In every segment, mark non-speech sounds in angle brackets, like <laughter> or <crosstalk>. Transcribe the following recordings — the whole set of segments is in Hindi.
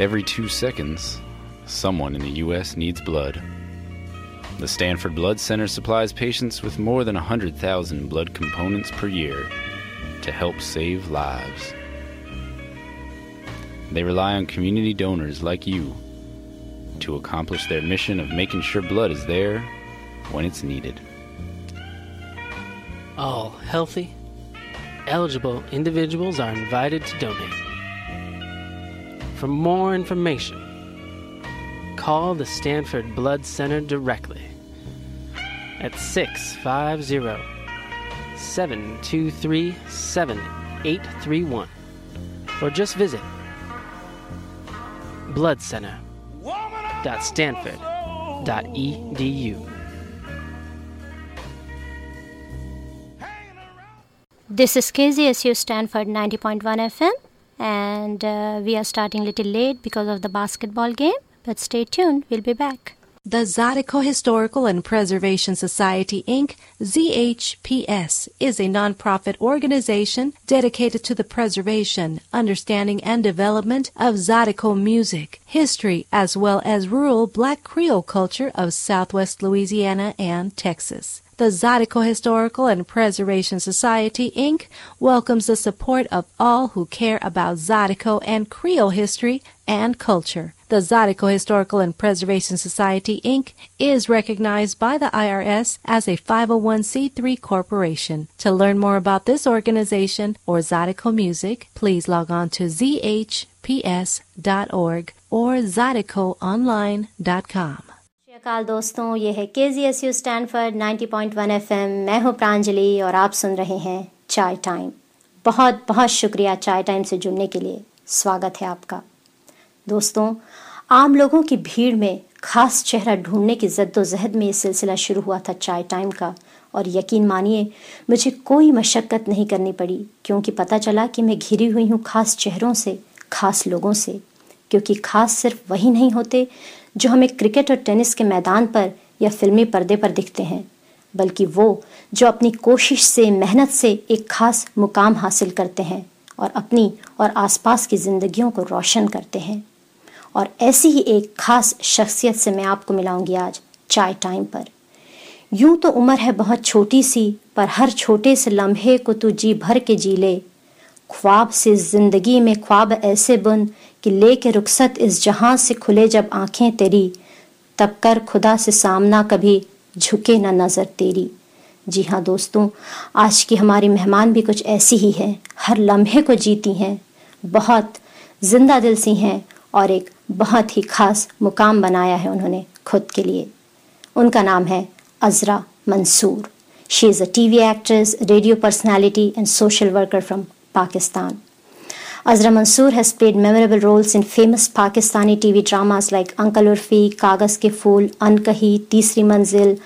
Every two seconds, someone in the U.S. needs blood. The Stanford Blood Center supplies patients with more than 100,000 blood components per year to help save lives. They rely on community donors like you to accomplish their mission of making sure blood is there when it's needed. All healthy, eligible individuals are invited to donate. For more information, call the Stanford Blood Center directly at 650 723 7831 or just visit bloodcenter.stanford.edu. This is KZSU Stanford 90.1 FM, and uh, we are starting a little late because of the basketball game. But stay tuned, we'll be back. The Zydeco Historical and Preservation Society, Inc., ZHPS, is a nonprofit organization dedicated to the preservation, understanding, and development of Zydeco music, history, as well as rural black Creole culture of southwest Louisiana and Texas. The Zydeco Historical and Preservation Society, Inc. welcomes the support of all who care about Zydeco and Creole history and culture. The Zydeco Historical and Preservation Society, Inc. is recognized by the IRS as a 501c3 corporation. To learn more about this organization or Zydeco music, please log on to zhps.org or zydecoonline.com. अकाल दोस्तों, ये है K Z S U Stanford ninety point one F M मैं हूँ प्रांजलि और आप सुन रहे हैं चाय टाइम। बहुत बहुत शुक्रिया चाय टाइम से जुड़ने के लिए। स्वागत है आपका। दोस्तों, आम लोगों की भीड़ में खास चेहरा ढूँढने की जद्दोजहद में ये सिलसिला शुरू हुआ था चाय टाइम का। और यकीन मानिए, मुझे कोई मशक्क़त नहीं करनी पड़ी, क्योंकि पता चला कि मैं घिरी हुई हूँ खास चेहरों से, खास लोगों से। क्योंकि खास सिर्फ़ वही नहीं होते जो हमें क्रिकेट और टेनिस के मैदान पर या फिल्मी पर्दे पर दिखते हैं, बल्कि वो जो अपनी कोशिश से, मेहनत से एक खास मुकाम हासिल करते हैं और अपनी और आसपास की ज़िंदगियों को रोशन करते हैं। और ऐसी ही एक खास शख्सियत से मैं आपको मिलाऊँगी आज, चाय टाइम पर। यूँ तो उम्र है बहुत छोटी सी, पर हर छोटे से लम्हे को तू जी भर के जी ले। ख्वाब से ज़िंदगी में ख्वाब ऐसे बुन कि ले के रुखसत इस जहाँ से खुले जब आँखें तेरी, तब कर खुदा से सामना कभी झुके ना नज़र तेरी। जी हाँ दोस्तों, आज की हमारी मेहमान भी कुछ ऐसी ही हैं, हर लम्हे को जीती हैं, बहुत ज़िंदा दिल सी हैं और एक बहुत ही खास मुकाम बनाया है उन्होंने खुद के लिए। उनका नाम है Azra Mansoor. She is a TV actress radio personality and social worker from Pakistan Azra Mansoor has played memorable roles in famous Pakistani TV dramas like Uncle Urfi, Kagas Ke Phool, Ankahi, Tisri Manzil,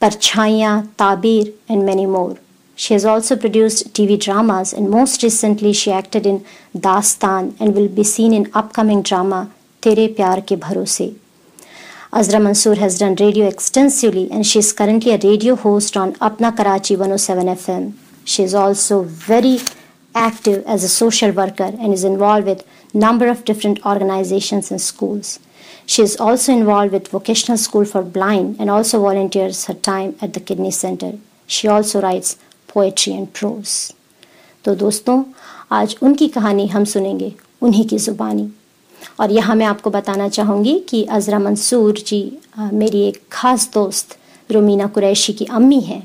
Parchaiya, Tabir, and many more. She has also produced TV dramas and most recently she acted in Dastan and will be seen in upcoming drama Tere Pyar Ke Bharose. Azra Mansoor has done radio extensively and she is currently a radio host on Apna Karachi 107 FM. She is also very active as a social worker and is involved with number of different organizations and schools. She is also involved with Vocational School for Blind and also volunteers her time at the Kidney Center. She also writes poetry and prose. तो दोस्तों आज उनकी कहानी हम सुनेंगे उन्हीं की ज़ुबानी और यहाँ मैं आपको बताना चाहूँगी कि अज़रा मंसूर जी मेरी एक ख़ास दोस्त रोमीना कुरैशी की अम्मी हैं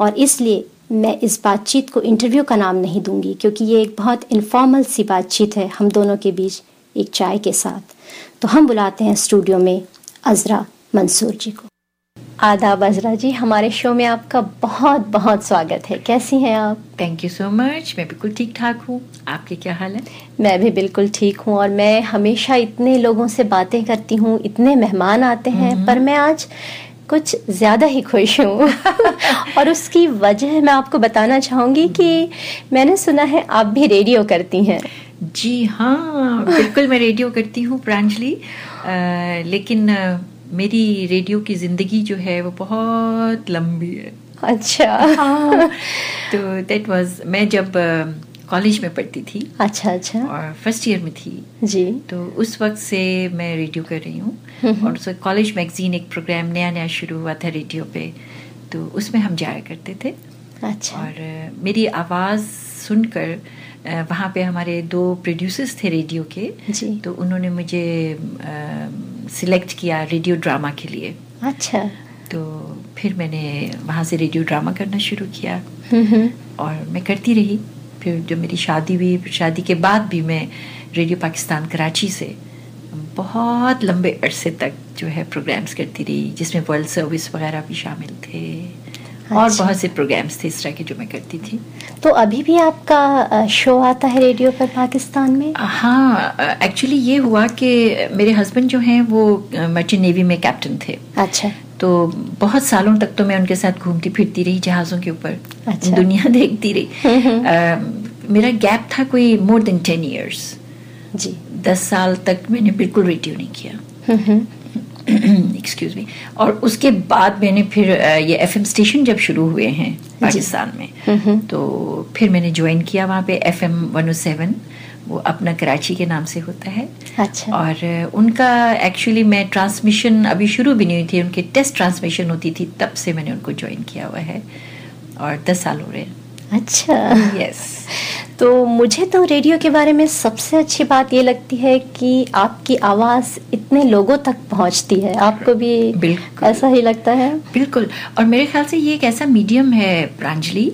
और इसलिए मैं इस बातचीत को इंटरव्यू का नाम नहीं दूँगी क्योंकि ये एक बहुत इनफॉर्मल सी बातचीत है हम दोनों के बीच एक चाय के साथ। तो हम बुलाते हैं स्टूडियो में अजरा मंसूर जी को। आदाब अजरा जी हमारे शो में आपका बहुत बहुत स्वागत है। कैसी हैं आप? थैंक यू सो मच मैं बिल्कुल ठीक ठाक हूँ। आपके क्या हाल है? मैं भी बिल्कुल ठीक हूँ और मैं हमेशा इतने लोगों से बातें करती हूँ इतने मेहमान आते हैं हम्म। पर मैं आज कुछ ज़्यादा ही खुश हूँ। <laughs> और उसकी वजह मैं आपको बताना चाहूँगी कि मैंने सुना है आप भी रेडियो करती हैं। जी हाँ बिल्कुल मैं रेडियो करती हूँ प्रांजलि। लेकिन आ, मेरी रेडियो की ज़िंदगी जो है वो बहुत लंबी है। अच्छा। हाँ, <laughs> तो देट वाज मैं जब कॉलेज में पढ़ती थी। अच्छा अच्छा। और फ़र्स्ट ईयर में थी। जी। तो उस वक्त से मैं रेडियो कर रही हूँ। और उस कॉलेज मैगजीन एक प्रोग्राम नया नया शुरू हुआ था रेडियो पे। तो उसमें हम जाया करते थे। अच्छा। और मेरी आवाज़ सुनकर वहाँ पे हमारे दो प्रोड्यूसर्स थे रेडियो के। जी। तो उन्होंने मुझे सिलेक्ट किया रेडियो ड्रामा के लिए। अच्छा। तो फिर मैंने वहाँ से रेडियो ड्रामा करना शुरू किया। और मैं करती रही। फिर जो मेरी शादी हुई शादी के बाद भी मैं रेडियो पाकिस्तान कराची से बहुत लंबे अरसे तक जो है प्रोग्राम्स करती रही, जिसमें वर्ल्ड सर्विस वगैरह भी शामिल थे। और अच्छा। बहुत से प्रोग्राम्स थे इस तरह के जो मैं करती थी। तो अभी भी आपका शो आता है रेडियो पर पाकिस्तान में? हाँ एक्चुअली ये हुआ कि मेरे हस्बैंड जो हैं वो मर्चेंट नेवी में कैप्टन थे। अच्छा। तो बहुत सालों तक तो मैं उनके साथ घूमती फिरती रही जहाज़ों के ऊपर। अच्छा। दुनिया <laughs> देखती रही। अ, मेरा गैप था कोई मोर देन टेन ईयर्स जी। दस साल तक मैंने बिल्कुल रेडियो नहीं किया। हम्म, हम्म, <clears throat> एक्सक्यूज मी और उसके बाद मैंने फिर ये एफएम स्टेशन जब शुरू हुए हैं पाकिस्तान में तो फिर मैंने ज्वाइन किया वहाँ पे एफ़ एम वन सेवन वो अपना कराची के नाम से होता है। अच्छा। और उनका एक्चुअली मैं ट्रांसमिशन अभी शुरू भी नहीं हुई थी उनके टेस्ट ट्रांसमिशन होती थी तब से मैंने उनको ज्वाइन किया हुआ है और दस साल हो रहे हैं। अच्छा। यस तो मुझे तो रेडियो के बारे में सबसे अच्छी बात ये लगती है कि आपकी आवाज़ इतने लोगों तक पहुँचती है। आपको भी ऐसा ही लगता है? बिल्कुल। और मेरे ख्याल से ये एक ऐसा मीडियम है प्रांजलि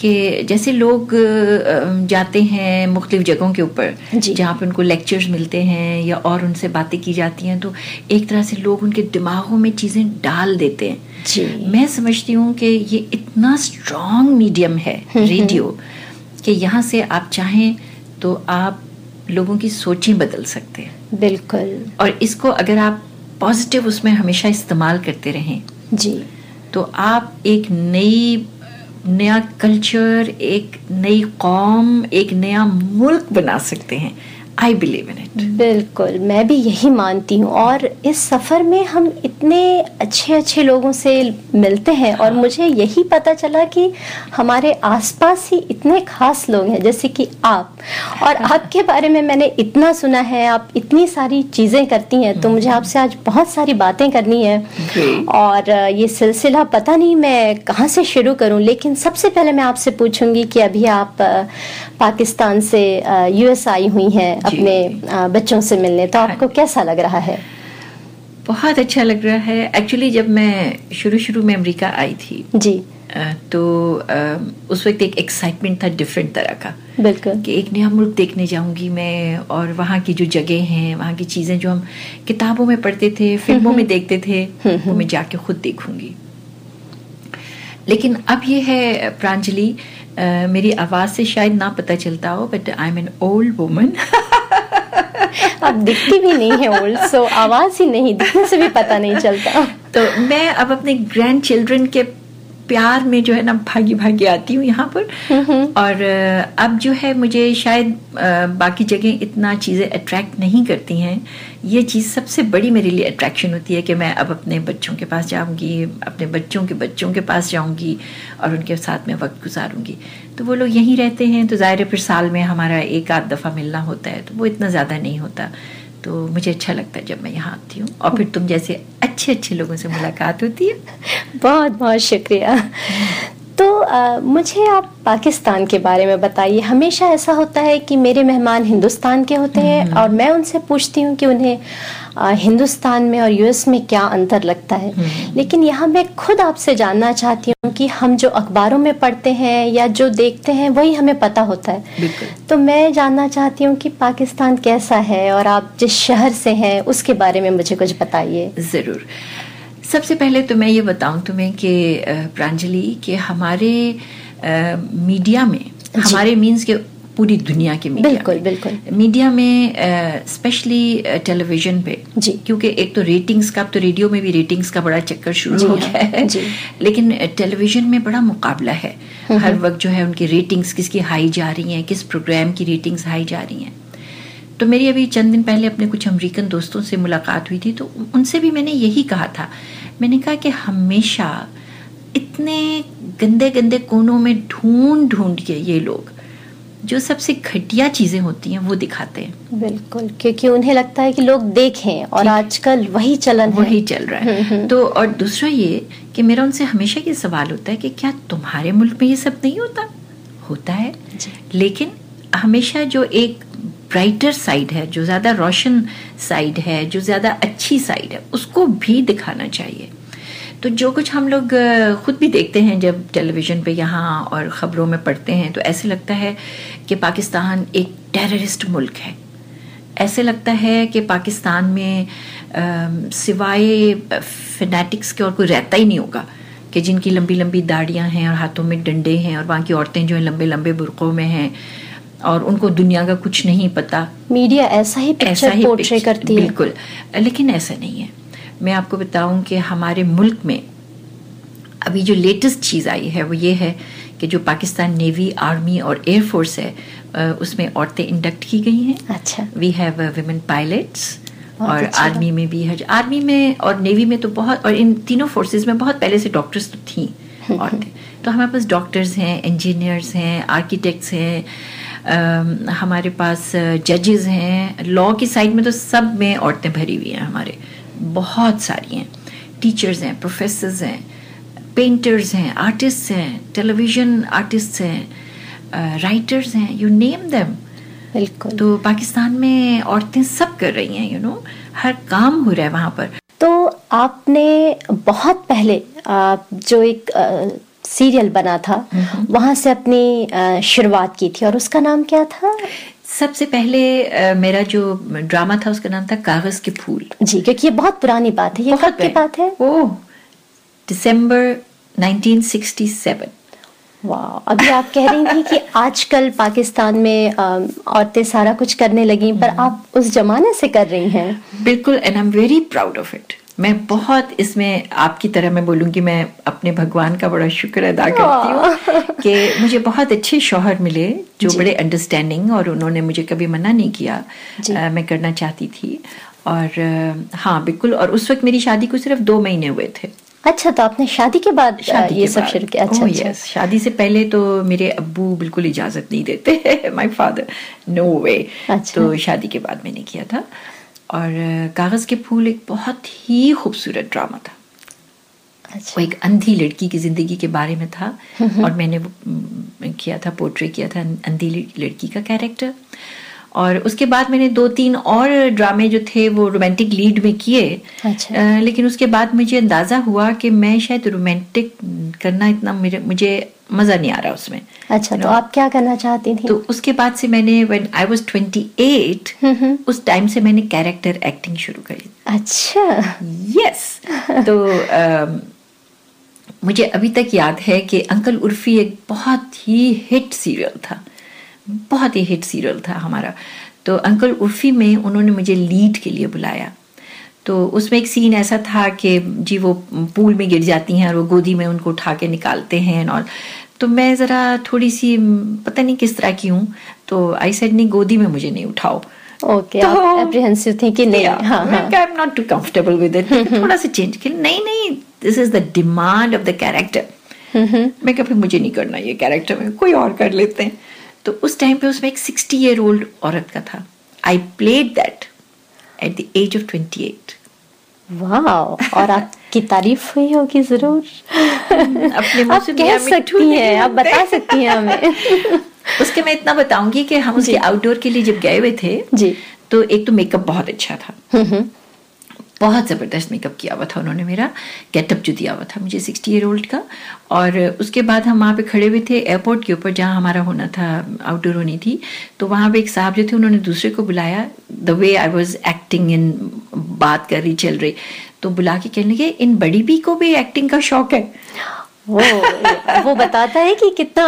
कि जैसे लोग जाते हैं मुख्तलिफ़ जगहों के ऊपर जहाँ पे उनको लेक्चर्स मिलते हैं या और उनसे बातें की जाती हैं तो एक तरह से लोग उनके दिमागों में चीज़ें डाल देते हैं। जी। मैं समझती हूँ कि ये इतना स्ट्रॉन्ग मीडियम है रेडियो। कि यहाँ से आप चाहें तो आप लोगों की सोचें बदल सकते हैं। बिल्कुल। और इसको अगर आप पॉजिटिव उसमें हमेशा इस्तेमाल करते रहें जी। तो आप एक नई नया कल्चर एक नई कौम एक नया मुल्क बना सकते हैं। आई बिलीव इन इट बिल्कुल मैं भी यही मानती हूँ और इस सफ़र में हम इतने अच्छे अच्छे लोगों से मिलते हैं और मुझे यही पता चला कि हमारे आसपास ही इतने खास लोग हैं जैसे कि आप। और <laughs> आपके बारे में मैंने इतना सुना है आप इतनी सारी चीज़ें करती हैं तो मुझे आपसे आज बहुत सारी बातें करनी है। और ये सिलसिला पता नहीं मैं कहाँ से शुरू करूँ लेकिन सबसे पहले मैं आपसे पूछूँगी कि अभी आप पाकिस्तान से यूएस आई हुई हैं। अपने बच्चों से मिलने। तो आपको कैसा लग रहा है? बहुत अच्छा लग रहा है। एक्चुअली जब मैं शुरू शुरू में अमेरिका आई थी जी। तो उस वक्त एक एक्साइटमेंट था डिफरेंट तरह का बिल्कुल। कि एक नया मुल्क देखने जाऊँगी मैं और वहाँ की जो जगह हैं वहाँ की चीज़ें जो हम किताबों में पढ़ते थे फ़िल्मों में देखते थे वो मैं जाके खुद देखूँगी। लेकिन अब ये है प्रांजलि मेरी आवाज़ से शायद ना पता चलता हो but I am an old woman आप दिखती भी नहीं है ओल्ड सो आवाज़ ही नहीं दिखने से भी पता नहीं चलता। तो मैं अब अपने ग्रैंड चिल्ड्रन के प्यार में जो है ना भागी भागी आती हूँ यहाँ पर। और अब जो है मुझे शायद बाकी जगह इतना चीज़ें अट्रैक्ट नहीं करती हैं। ये चीज़ सबसे बड़ी मेरे लिए अट्रैक्शन होती है कि मैं अब अपने बच्चों के पास जाऊँगी अपने बच्चों के बच्चों के पास जाऊँगी और उनके साथ में वक्त गुजारूँगी। तो वो लोग यहीं रहते हैं तो ज़ाहिर है फिर साल में हमारा एक आध दफ़ा मिलना होता है तो वो इतना ज़्यादा नहीं होता। तो मुझे अच्छा लगता है जब मैं यहाँ आती हूँ। और फिर तुम जैसे अच्छे अच्छे लोगों से मुलाकात होती है। बहुत बहुत शुक्रिया। तो आ, मुझे आप पाकिस्तान के बारे में बताइए। हमेशा ऐसा होता है कि मेरे मेहमान हिंदुस्तान के होते हैं और मैं उनसे पूछती हूँ कि उन्हें हिंदुस्तान में और यूएस में क्या अंतर लगता है? लेकिन यहाँ मैं खुद आपसे जानना चाहती हूँ कि हम जो अखबारों में पढ़ते हैं या जो देखते हैं वही हमें पता होता है। तो मैं जानना चाहती हूँ कि पाकिस्तान कैसा है और आप जिस शहर से हैं उसके बारे में मुझे कुछ बताइए। ज़रूर। सबसे पहले तो मैं ये बताऊँ तुम्हें कि प्रांजलि कि हमारे मीडिया में हमारे मीन्स के पूरी दुनिया के मीडिया बिल्कुल, में, बिल्कुल। मीडिया में स्पेशली टेलीविज़न पे। जी। क्योंकि एक तो रेटिंग्स का अब तो रेडियो में भी रेटिंग्स का बड़ा चक्कर शुरू हो हाँ, गया है। जी। लेकिन टेलीविज़न में बड़ा मुकाबला है। हर वक्त जो है उनकी रेटिंग्स किसकी हाई जा रही हैं किस प्रोग्राम की रेटिंग्स हाई जा रही हैं। तो मेरी अभी चंद दिन पहले अपने कुछ अमेरिकन दोस्तों से मुलाकात हुई थी तो उनसे भी मैंने यही कहा था। मैंने कहा कि हमेशा इतने गंदे गंदे कोनों में ढूंढ ढूंढ के ये लोग जो सबसे घटिया चीज़ें होती हैं वो दिखाते हैं। बिल्कुल क्योंकि उन्हें लगता है कि लोग देखें और आजकल वही चलन है। वही चल रहा है। तो और दूसरा ये कि मेरा उनसे हमेशा ये सवाल होता है कि क्या तुम्हारे मुल्क में ये सब नहीं होता? होता है। लेकिन हमेशा जो एक ब्राइटर साइड है जो ज़्यादा रोशन साइड है जो ज़्यादा अच्छी साइड है उसको भी दिखाना चाहिए। तो जो कुछ हम लोग खुद भी देखते हैं जब टेलीविज़न पे यहाँ और ख़बरों में पढ़ते हैं तो ऐसे लगता है कि पाकिस्तान एक टेररिस्ट मुल्क है। ऐसे लगता है कि पाकिस्तान में सिवाय फिनेटिक्स के और कोई रहता ही नहीं होगा कि जिनकी लंबी लंबी दाढ़ियाँ हैं और हाथों में डंडे हैं और वहाँ की औरतें जो हैं लंबे लंबे बुरकों में हैं और उनको दुनिया का कुछ नहीं पता। मीडिया ऐसा ही ऐसा ही पोर्ट्रे करती है। बिल्कुल। लेकिन ऐसा नहीं है। मैं आपको बताऊँ कि हमारे मुल्क में अभी जो लेटेस्ट चीज़ आई है वो ये है कि जो पाकिस्तान नेवी आर्मी और एयरफोर्स है उसमें औरतें इंडक्ट की गई हैं। अच्छा। वी हैव विमेन पायलट्स और आर्मी में भी है। आर्मी में और नेवी में तो बहुत और इन तीनों फोर्सेज में बहुत पहले से डॉक्टर्स तो थी औरतें। तो हमारे पास डॉक्टर्स हैं इंजीनियर्स हैं आर्किटेक्ट्स हैं हमारे पास जजेस हैं। लॉ की साइड में तो सब में औरतें भरी हुई हैं हमारे। बहुत सारी हैं। टीचर्स हैं प्रोफेसर्स हैं पेंटर्स हैं आर्टिस्ट हैं टेलीविज़न आर्टिस्ट हैं राइटर्स हैं यू नेम देम बिल्कुल। तो पाकिस्तान में औरतें सब कर रही हैं यू you नो know, हर काम हो रहा है वहाँ पर। तो आपने बहुत पहले जो एक सीरियल बना था वहाँ से अपनी शुरुआत की थी और उसका नाम क्या था? सबसे पहले आ, मेरा जो ड्रामा था उसका नाम था कागज़ के फूल। जी क्योंकि ये बहुत पुरानी बात है ये कब की बात है? ओह दिसंबर 1967 वाह अभी आप कह रही थी कि आजकल पाकिस्तान में औरतें सारा कुछ करने लगी पर हम्म। आप उस जमाने से कर रही हैं। बिल्कुल and I am very proud of it मैं बहुत इसमें आपकी तरह मैं बोलूँगी मैं अपने भगवान का बड़ा शुक्र अदा करती हूँ कि मुझे बहुत अच्छे शोहर मिले जो बड़े अंडरस्टैंडिंग और उन्होंने मुझे कभी मना नहीं किया आ, मैं करना चाहती थी। और हाँ बिल्कुल और उस वक्त मेरी शादी को सिर्फ़ दो महीने हुए थे। अच्छा तो आपने शादी के बाद शादी ये सब शुरू किया। अच्छा, अच्छा। यस शादी से पहले तो मेरे अब्बू बिल्कुल इजाज़त नहीं देते माय फादर नो वे तो शादी के बाद मैंने किया था। और कागज़ के फूल एक बहुत ही खूबसूरत ड्रामा था अच्छा। वो एक अंधी लड़की की ज़िंदगी के बारे में था और मैंने वो किया था पोर्ट्रे किया था अंधी लड़की का कैरेक्टर और उसके बाद मैंने दो तीन और ड्रामे जो थे वो रोमांटिक लीड में किए अच्छा। आ, लेकिन उसके बाद मुझे अंदाज़ा हुआ कि मैं शायद रोमांटिक करना इतना मुझे मुझे मज़ा नहीं आ रहा उसमें। अच्छा तो आप क्या करना चाहती थी? तो उसके बाद से मैंने व्हेन आई वाज 28 उस टाइम से मैंने कैरेक्टर एक्टिंग शुरू करी। अच्छा। Yes yes. तो आ, मुझे अभी तक याद है कि अंकल उर्फी एक बहुत ही हिट सीरियल था। बहुत ही हिट सीरियल था हमारा। तो अंकल उर्फी में उन्होंने मुझे लीड के लिए बुलाया। तो उसमें एक सीन ऐसा था कि जी वो पूल में गिर जाती हैं और वो गोदी में उनको उठा के निकालते हैं और तो मैं ज़रा थोड़ी सी पता नहीं किस तरह की हूँ तो आई सेड नहीं गोदी में मुझे नहीं उठाओ। ओके थी कि नहीं? हाँ हाँ। I am not too comfortable with it थोड़ा सा चेंज कर नहीं नहीं this is the demand of the character मैं कभी मुझे नहीं करना ये कैरेक्टर में कोई और कर लेते हैं। तो उस टाइम पे उसमें एक सिक्सटी ईयर ओल्ड औरत का था। I played that at the age of twenty eight वाह और आपकी तारीफ़ हुई होगी ज़रूर। अपने आप कह सकती हैं आप बता सकती हैं हमें। उसके मैं इतना बताऊँगी कि हम उसके आउटडोर के लिए जब गए हुए थे जी। तो एक तो मेकअप बहुत अच्छा था। हम्म, हम्म। बहुत ज़बरदस्त मेकअप किया हुआ था उन्होंने मेरा गेटअप जो दिया हुआ था मुझे सिक्सटी ईयर ओल्ड का। और उसके बाद हम वहाँ पे खड़े हुए थे एयरपोर्ट के ऊपर जहाँ हमारा होना था आउटडोर होनी थी। तो वहाँ पे एक साहब जो थे उन्होंने दूसरे को बुलाया। The way I was acting in बात कर रही, चल रही। तो बुला के कहने लगे, इन बड़ी बी को भी एक्टिंग का शौक है। वो वो बताता है कि कितना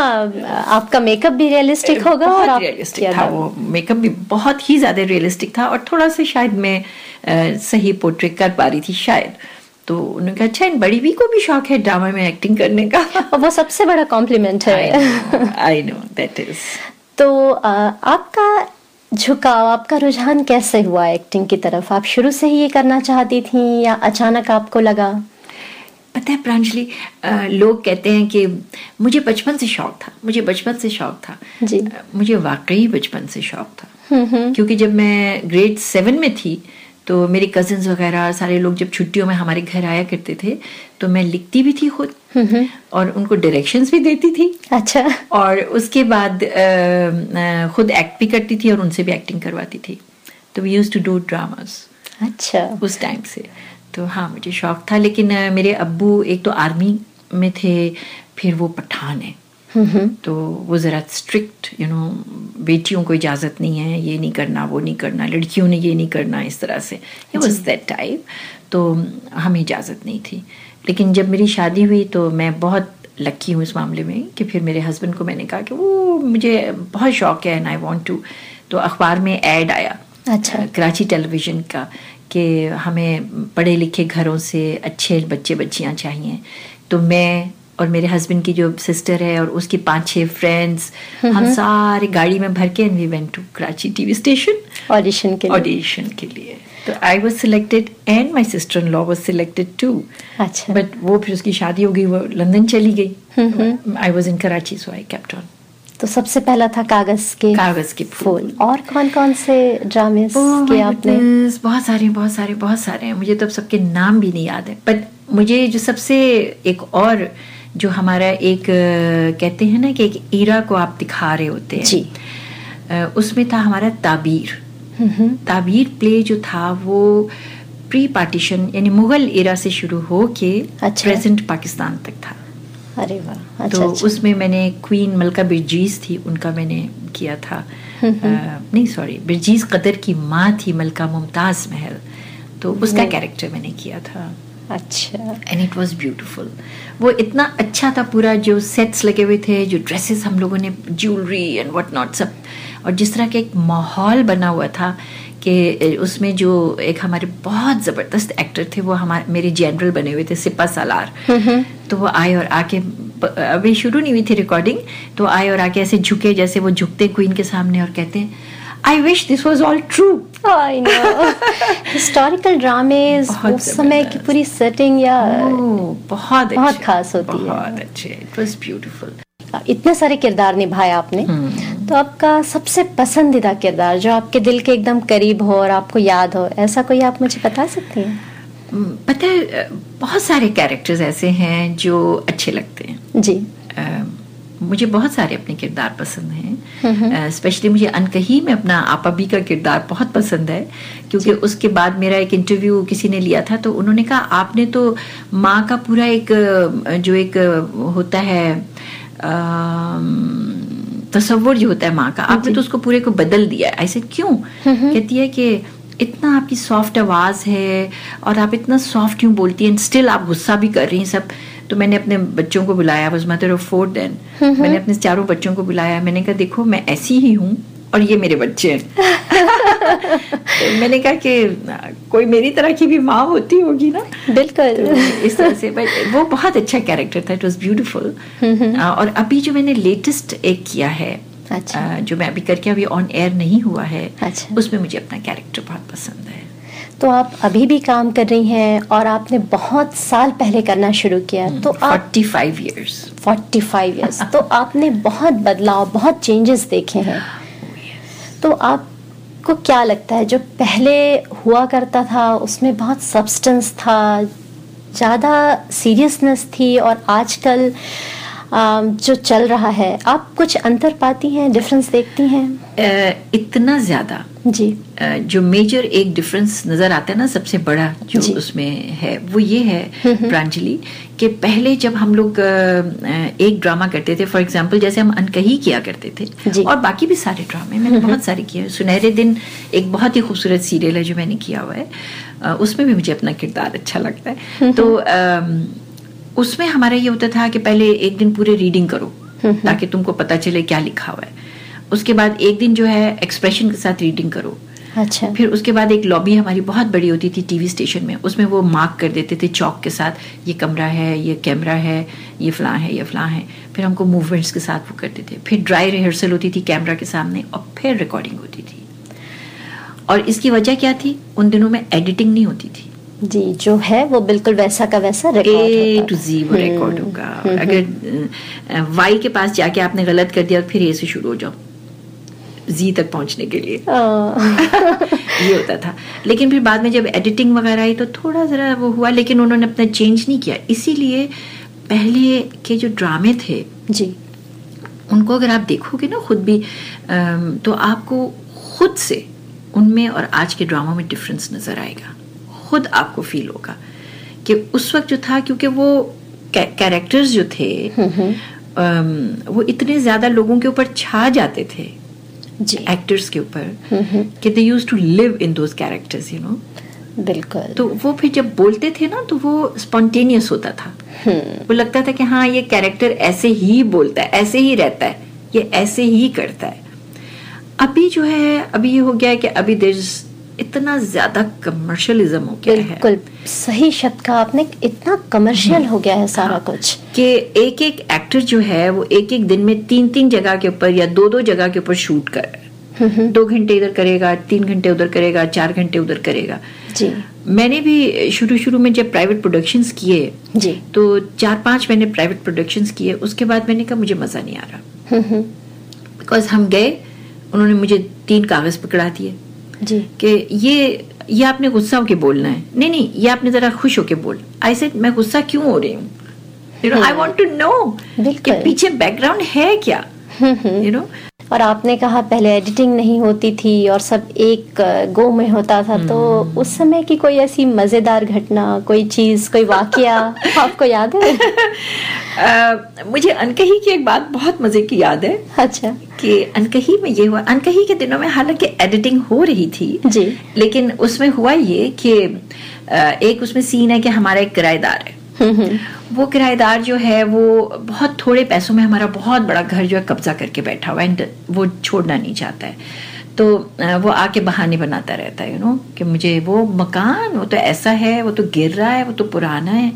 आपका मेकअप भी रियलिस्टिक होगा और आप रियलिस्टिक था वो। मेकअप भी बहुत ही ज़्यादा रियलिस्टिक था और थोड़ा सा शायद मैं आ, सही पोर्ट्रेट कर पा रही थी शायद। तो उन्होंने कहा अच्छा इन बड़ी भी को भी शौक है ड्रामा में एक्टिंग करने का? और वो सबसे बड़ा कॉम्प्लीमेंट है। आई नो दैट इज़ तो आपका झुकाव आपका रुझान कैसे हुआ एक्टिंग की तरफ़? आप शुरू से ही ये करना चाहती थी या अचानक आपको लगा? पता है प्रांजलि लोग कहते हैं कि मुझे बचपन से शौक था मुझे बचपन से शौक था। जी। मुझे वाकई बचपन से शौक था। क्योंकि जब मैं ग्रेड सेवन में थी तो मेरे कजिन्स वगैरह सारे लोग जब छुट्टियों में हमारे घर आया करते थे तो मैं लिखती भी थी खुद। और उनको डायरेक्शंस भी देती थी। अच्छा। और उसके बाद खुद एक्ट भी करती थी और उनसे भी एक्टिंग करवाती थी। तो we use to do dramas अच्छा। उस टाइम से। तो हाँ मुझे शौक था लेकिन मेरे अब्बू एक तो आर्मी में थे फिर वो पठान है। तो वो ज़रा स्ट्रिक्ट यू नो बेटियों को इजाज़त नहीं है ये नहीं करना वो नहीं करना लड़कियों ने ये नहीं करना इस तरह से। ये वॉज़ दैट टाइप तो हमें इजाज़त नहीं थी। लेकिन जब मेरी शादी हुई तो मैं बहुत लकी हूँ इस मामले में कि फिर मेरे हस्बैंड को मैंने कहा कि वो मुझे बहुत शौक है एंड आई वांट टू तो अखबार में ऐड आया अच्छा। कराची टेलीविज़न का। कि हमें पढ़े लिखे घरों से अच्छे बच्चे बच्चियाँ चाहिए। तो मैं और मेरे हस्बैंड की जो सिस्टर है और उसकी पाँच छह फ्रेंड्स हम सारे गाड़ी में भर के we went to Karachi TV station audition के ऑडिशन के लिए। तो I was selected and my sister in law was selected too अच्छा। बट वो फिर उसकी शादी हो गई वो लंदन चली गई। I was in Karachi so I kept on तो सबसे पहला था कागज़ के कागज़ के फूल। और कौन कौन से ड्रामे Oh my आपने? बहुत सारे बहुत सारे बहुत सारे हैं। मुझे तो अब सबके नाम भी नहीं याद है। बट मुझे जो सबसे एक और जो हमारा एक कहते हैं ना कि एक ईरा को आप दिखा रहे होते हैं। जी। उसमें था हमारा ताबीर। ताबीर प्ले जो था वो प्री पार्टीशन यानी मुगल एरा से शुरू हो के अच्छा। प्रेजेंट पाकिस्तान तक था। अरे वाह अच्छा तो अच्छा। उसमें मैंने क्वीन मलका बिरजीज थी उनका मैंने किया था। अ, नहीं सॉरी बिरजीज कदर की माँ थी मलका मुमताज़ महल। तो उसका कैरेक्टर मैंने किया था। अच्छा। एंड इट वॉज़ ब्यूटिफुल वो इतना अच्छा था पूरा जो सेट्स लगे हुए थे जो ड्रेसेस हम लोगों ने ज्वेलरी एंड वट नॉट सब। और जिस तरह का एक माहौल बना हुआ था कि उसमें जो एक हमारे बहुत ज़बरदस्त एक्टर थे वो हमारे मेरे जनरल बने हुए थे सिपा सालार। तो वो आए और आके अभी शुरू नहीं हुई थी रिकॉर्डिंग तो आए और आके ऐसे झुके जैसे वो झुकते क्वीन के सामने और कहते हैं I wish this was all true I know historical dramas उस समय की पूरी सेटिंग या बहुत बहुत खास होती है। बहुत अच्छे। इट वॉज़ ब्यूटिफुल इतने सारे किरदार निभाए आपने। तो आपका सबसे पसंदीदा किरदार जो आपके दिल के एकदम करीब हो और आपको याद हो ऐसा कोई आप मुझे बता सकती हैं? हम्म, पता है बहुत सारे कैरेक्टर्स ऐसे हैं जो अच्छे लगते हैं। जी। अ, मुझे बहुत सारे अपने किरदार पसंद हैं। स्पेशली मुझे अनकही में अपना आपा बी का किरदार बहुत पसंद है क्योंकि उसके बाद मेरा एक इंटरव्यू किसी ने लिया था तो उन्होंने कहा आपने तो माँ का पूरा एक जो एक होता है अम, तसव्वुर जो होता है माँ का आपने तो उसको पूरे को बदल दिया है। ऐसे क्यों? कहती है कि इतना आपकी सॉफ्ट आवाज़ है और आप इतना सॉफ्ट क्यों बोलती हैं? स्टिल आप गुस्सा भी कर रही हैं सब। तो मैंने अपने बच्चों को बुलाया was mother of four then मैंने अपने चारों बच्चों को बुलाया। मैंने कहा देखो मैं ऐसी ही हूँ और ये मेरे बच्चे हैं। <laughs> तो मैंने कहा कि कोई मेरी तरह की भी माँ होती होगी ना? बिल्कुल। तो इस तरह से but वो बहुत अच्छा कैरेक्टर था इट वॉज़ ब्यूटिफुल और अभी जो मैंने लेटेस्ट एक किया है अच्छा। अ, जो मैं अभी करके अभी ऑन एयर नहीं हुआ है अच्छा। उसमें मुझे अपना कैरेक्टर बहुत पसंद है। तो आप अभी भी काम कर रही हैं और आपने बहुत साल पहले करना शुरू किया तो आप फोर्टी फाइव ईयर्स 45 इयर्स तो आपने बहुत बदलाव बहुत चेंजेस देखे हैं। <laughs> तो आपको क्या लगता है? जो पहले हुआ करता था उसमें बहुत सब्सटेंस था ज़्यादा सीरियसनेस थी और आजकल जो चल रहा है आप कुछ अंतर पाती हैं डिफरेंस देखती हैं? इतना ज़्यादा। जी। जो मेजर एक डिफरेंस नज़र आता है ना सबसे बड़ा जो उसमें है वो ये है प्रांजलि कि पहले जब हम लोग एक ड्रामा करते थे फॉर एग्जांपल जैसे हम अनकही किया करते थे और बाकी भी सारे ड्रामे मैंने बहुत सारे किए। सुनहरे दिन एक बहुत ही खूबसूरत सीरियल है जो मैंने किया हुआ है। उसमें भी मुझे अपना किरदार अच्छा लगता है। तो उसमें हमारा ये होता था कि पहले एक दिन पूरे रीडिंग करो ताकि तुमको पता चले क्या लिखा हुआ है। उसके बाद एक दिन जो है एक्सप्रेशन के साथ रीडिंग करो। अच्छा। फिर उसके बाद एक लॉबी हमारी बहुत बड़ी होती थी टीवी स्टेशन में। उसमें वो मार्क कर देते थे चौक के साथ ये कमरा है ये कैमरा है ये फलां है ये फलां है। फिर हमको मूवमेंट्स के साथ वो करते थे। फिर ड्राई रिहर्सल होती थी कैमरा के सामने और फिर रिकॉर्डिंग होती थी। और इसकी वजह क्या थी? उन दिनों में एडिटिंग नहीं होती थी। जी जो है वो बिल्कुल वैसा का वैसा ए रिकॉर्ड टू जी वो रिकॉर्ड होगा। अगर वाई के पास जाके आपने गलत कर दिया तो फिर ए से शुरू हो जाओ। जी तक पहुँचने के लिए। <laughs> ये होता था। लेकिन फिर बाद में जब एडिटिंग वगैरह आई तो थोड़ा ज़रा वो हुआ लेकिन उन्होंने अपना चेंज नहीं किया। इसीलिए पहले के जो ड्रामे थे जी। उनको अगर आप देखोगे ना खुद भी तो आपको खुद से उनमें और आज के ड्रामों में डिफरेंस नज़र आएगा। खुद आपको फील होगा कि उस वक्त जो था क्योंकि वो कैरेक्टर्स जो थे वो इतने ज़्यादा लोगों के ऊपर छा जाते थे। एक्टर्स के ऊपर कि they use to live in those characters you know बिल्कुल। तो वो फिर जब बोलते थे ना तो वो स्पॉन्टेनियस होता था। वो लगता था कि हाँ ये कैरेक्टर ऐसे ही बोलता है ऐसे ही रहता है ये ऐसे ही करता है। अभी जो है अभी ये हो गया है कि अभी देर इतना ज़्यादा कमर्शियलिज्म हो गया है। बिल्कुल। सही शब्द का आपने इतना कमर्शियल हो गया है सारा हाँ, कुछ। कि एक एक एक्टर जो है वो एक एक दिन में तीन तीन जगह के ऊपर या दो दो जगह के ऊपर शूट कर रहा है। दो घंटे इधर करेगा तीन घंटे उधर करेगा चार घंटे उधर करेगा। जी। मैंने भी शुरू शुरू में जब प्राइवेट प्रोडक्शंस किए जी। तो चार पाँच मैंने प्राइवेट प्रोडक्शंस किए उसके बाद मैंने कहा मुझे मज़ा नहीं आ रहा। बिकॉज़ हम गए उन्होंने मुझे तीन कागज़ पकड़ा दिए। जी। कि ये ये आपने गुस्सा होके बोलना है। नहीं नहीं ये आपने जरा खुश होके बोल। आई सेड मैं गुस्सा क्यों हो रही हूँ? You know I want to know कि पीछे बैकग्राउंड है क्या? यू नो और आपने कहा पहले एडिटिंग नहीं होती थी और सब एक गो में होता था तो उस समय की कोई ऐसी मज़ेदार घटना कोई चीज़ कोई वाकया <laughs> आपको याद है? मुझे अनकही की एक बात बहुत मज़े की याद है। अच्छा। कि अनकही में ये हुआ अनकही के दिनों में हालाँकि एडिटिंग हो रही थी जी। लेकिन उसमें हुआ ये कि एक उसमें सीन है कि हमारा एक किराएदार है। <laughs> वो किराएदार जो है वो बहुत थोड़े पैसों में हमारा बहुत बड़ा घर जो है कब्जा करके बैठा हुआ है and वो छोड़ना नहीं चाहता है। तो वो आके बहाने बनाता रहता है यू नो कि मुझे वो मकान वो तो ऐसा है वो तो गिर रहा है वो तो पुराना है।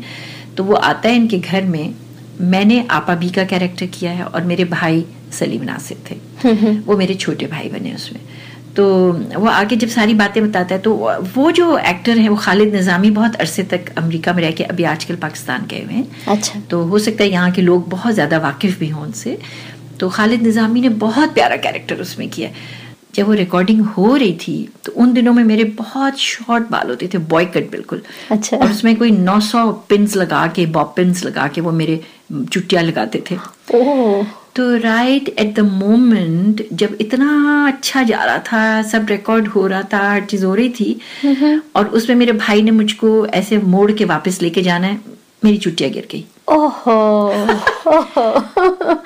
तो वो आता है इनके घर में। मैंने आपा बी का कैरेक्टर किया है और मेरे भाई सलीम नासिर थे। वो मेरे छोटे भाई बने उसमें। तो वो आगे जब सारी बातें बताता है तो वो जो एक्टर है वो खालिद निज़ामी बहुत अरसे तक अमेरिका में रह के अभी आजकल पाकिस्तान गए हुए हैं। अच्छा। तो हो सकता है यहाँ के लोग बहुत ज़्यादा वाकिफ भी हों उनसे। तो खालिद निज़ामी ने बहुत प्यारा कैरेक्टर उसमें किया। जब वो रिकॉर्डिंग हो रही थी तो उन दिनों में मेरे बहुत शॉर्ट बाल होते थे बॉय कट बिल्कुल। अच्छा। और उसमें कोई 900 पिंस लगा के बॉब पिंस लगा के वो मेरे चुटिया लगाते थे। ओह। तो राइट एट द मोमेंट जब इतना अच्छा जा रहा था सब रिकॉर्ड हो रहा था हर चीज़ हो रही थी और उसमें मेरे भाई ने मुझको ऐसे मोड़ के वापस लेके जाना है मेरी चुटिया गिर गई। ओहो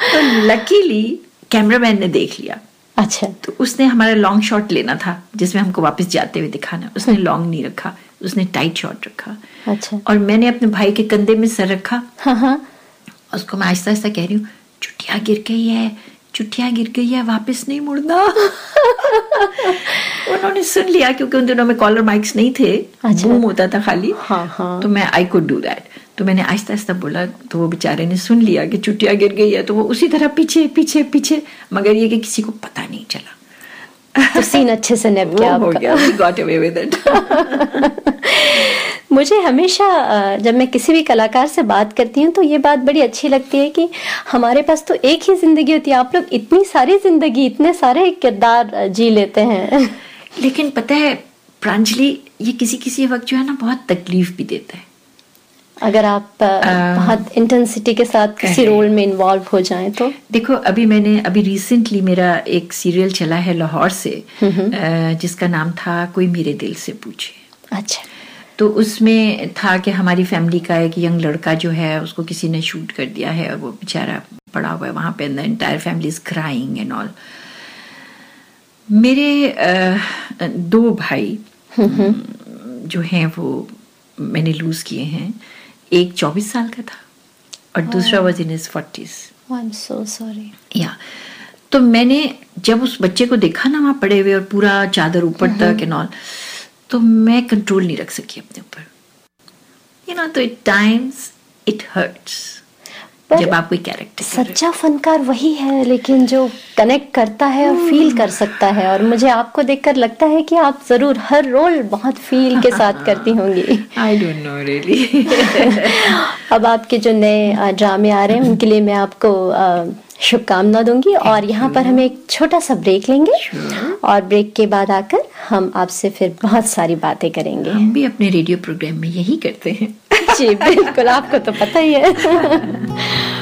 तो लकीली कैमरामैन ने देख लिया। अच्छा। तो उसने हमारा लॉन्ग शॉट लेना था जिसमें हमको वापस जाते हुए दिखाना उसने लॉन्ग नहीं रखा उसने टाइट शॉट रखा। अच्छा। और मैंने अपने भाई के कंधे में सर रखा। हाँ हाँ। उसको मैं आहिस्ता आहिस्ता कह रही हूँ चुटिया गिर गई है चुटिया गिर गई है वापस नहीं मुड़ना। <laughs> उन्होंने सुन लिया क्योंकि उन दिनों में कॉलर माइक्स नहीं थे अच्छा। बूम होता था खाली। हाँ, हाँ। तो मैं आई कुड डू दैट तो मैंने आहिस्ता आहिस्ता बोला तो वो बेचारे ने सुन लिया कि चुटिया गिर गई है तो वो उसी तरह पीछे पीछे पीछे मगर ये कि किसी को पता नहीं चला। तो सीन अच्छे से निप <laughs> गया हो गया got away with it <laughs> मुझे हमेशा जब मैं किसी भी कलाकार से बात करती हूँ तो ये बात बड़ी अच्छी लगती है कि हमारे पास तो एक ही ज़िंदगी होती है। आप लोग इतनी सारी ज़िंदगी इतने सारे किरदार जी लेते हैं। लेकिन पता है प्रांजलि ये किसी किसी वक्त जो है ना बहुत तकलीफ़ भी देता है। अगर आप बहुत इंटेंसिटी के साथ किसी रोल में इन्वॉल्व हो जाएँ तो? देखो अभी मैंने अभी रिसेंटली मेरा एक सीरियल चला है लाहौर से जिसका नाम था कोई मेरे दिल से पूछे। अच्छा। तो उसमें था कि हमारी फैमिली का एक यंग लड़का जो है उसको किसी ने शूट कर दिया है और वो बेचारा पड़ा हुआ है वहाँ पे the entire family is crying and all मेरे दो भाई जो हैं वो मैंने लूज किए हैं। एक चौबीस साल का था और दूसरा was in is forties I am so sorry या तो मैंने जब उस बच्चे को देखा ना वहाँ पड़े हुए और पूरा चादर ऊपर तक एंड ऑल तो मैं कंट्रोल नहीं रख सकी अपने ऊपर। यू नो तो इट टाइम्स इट हर्ट्स जब आप कोई कैरेक्टर सच्चा फनकार वही है लेकिन जो कनेक्ट करता है और फील कर सकता है और मुझे आपको देखकर लगता है कि आप ज़रूर हर रोल बहुत फील के साथ <laughs> करती होंगी। आई डोंट नो रियली अब आपके जो नए ड्रामे आ रहे हैं उनके लिए मैं आपको शुभकामना दूँगी और यहाँ पर हम एक छोटा सा ब्रेक लेंगे और ब्रेक के बाद आकर हम आपसे फिर बहुत सारी बातें करेंगे। हम भी अपने रेडियो प्रोग्राम में यही करते हैं। <laughs> जी बिल्कुल आपको तो पता ही है। <laughs>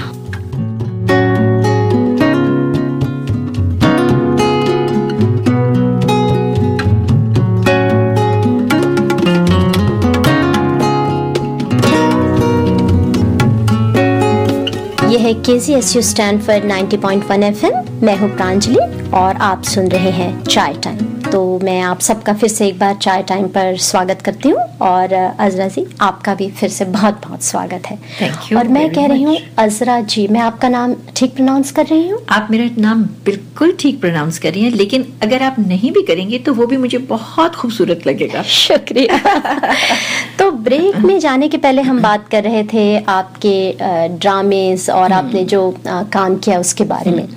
K Z S U Stanford ninety point one F M मैं हूँ प्रांजलि और आप सुन रहे हैं चाय टाइम। तो मैं आप सबका फिर से एक बार चाय टाइम पर स्वागत करती हूँ और अजरा जी आपका भी फिर से बहुत बहुत स्वागत है। Thank you और मैं कह रही हूँ अजरा जी मैं आपका नाम ठीक प्रोनाउंस कर रही हूँ? आप मेरा नाम बिल्कुल ठीक प्रोनाउंस कर रही हैं लेकिन अगर आप नहीं भी करेंगे तो वो भी मुझे बहुत खूबसूरत लगेगा। शुक्रिया। <laughs> तो ब्रेक में जाने के पहले हम बात कर रहे थे आपके ड्रामेज और आपने जो काम किया उसके बारे में।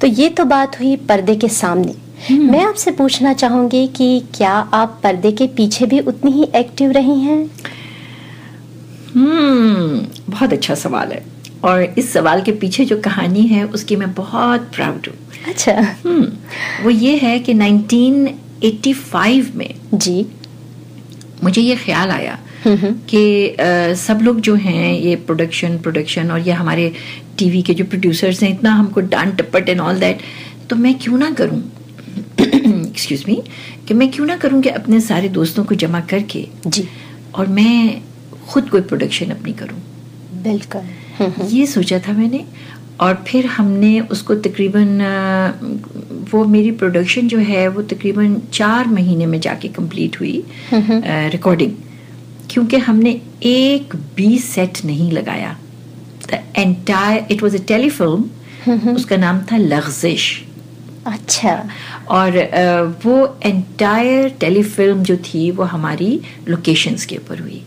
तो ये तो बात हुई पर्दे के सामने। मैं आपसे पूछना चाहूँगी कि क्या आप पर्दे के पीछे भी उतनी ही एक्टिव रही हैं? हम्म बहुत अच्छा सवाल है। और इस सवाल के पीछे जो कहानी है उसकी मैं बहुत प्राउड हूँ। अच्छा। हम्म, वो ये है कि 1985 में जी। मुझे ये ख्याल आया कि अ, सब लोग जो हैं ये प्रोडक्शन प्रोडक्शन और ये हमारे टीवी के जो प्रोड्यूसर्स हैं इतना हमको डांट टपट एंड ऑल दैट तो मैं क्यों ना करूँ? एक्सक्यूज मी कि मैं क्यों ना करूँ कि अपने सारे दोस्तों को जमा करके? जी। और मैं खुद कोई प्रोडक्शन अपनी करूँ। बिल्कुल। हम्म, हम्म, ये सोचा था मैंने। और फिर हमने उसको तकरीबन वो मेरी प्रोडक्शन जो है वो तकरीबन चार महीने में जाके कंप्लीट हुई रिकॉर्डिंग क्योंकि हमने एक भी सेट नहीं लगाया। The entire it was a telefilm उसका नाम था लग्जिश। अच्छा। और वो एंटायर टेलीफिल्म जो थी वो हमारी लोकेशंस के ऊपर हुई।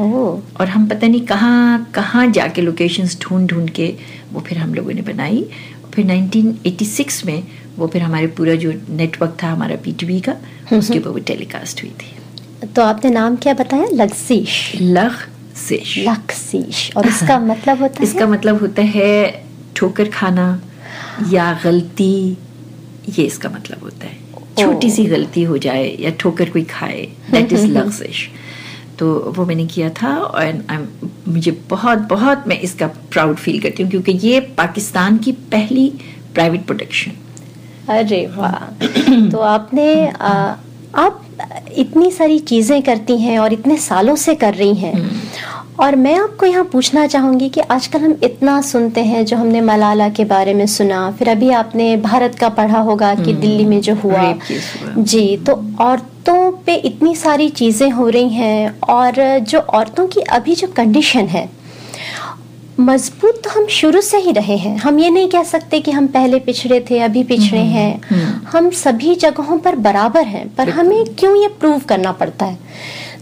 और हम पता नहीं कहाँ कहाँ जाके लोकेशंस ढूंढ ढूंढ के वो फिर हम लोगों ने बनाई। फिर 1986 में वो फिर हमारे पूरा जो नेटवर्क था हमारा पीटीवी का उसके ऊपर वो टेलीकास्ट हुई थी। तो आपने नाम क्या बताया? लग्जीश लख सिश लक्सीश और इसका मतलब होता इसका है मतलब होता है ठोकर खाना या गलती ये इसका मतलब होता है। छोटी सी गलती हो जाए या ठोकर कोई खाए दैट इज़ लग्जिश तो वो मैंने किया था और मुझे बहुत बहुत मैं इसका प्राउड फील करती हूँ क्योंकि ये पाकिस्तान की पहली प्राइवेट प्रोडक्शन अरे वाह। <clears throat> तो आपने आ, आप इतनी सारी चीज़ें करती हैं और इतने सालों से कर रही हैं। और मैं आपको यहाँ पूछना चाहूँगी कि आजकल हम इतना सुनते हैं जो हमने मलाला के बारे में सुना फिर अभी आपने भारत का पढ़ा होगा कि दिल्ली में जो हुआ। जी तो औरतों पे इतनी सारी चीज़ें हो रही हैं और जो औरतों की अभी जो कंडीशन है मज़बूत तो हम शुरू से ही रहे हैं। हम ये नहीं कह सकते कि हम पहले पिछड़े थे अभी पिछड़े हैं। हम सभी जगहों पर बराबर हैं पर हमें क्यों ये प्रूव करना पड़ता है?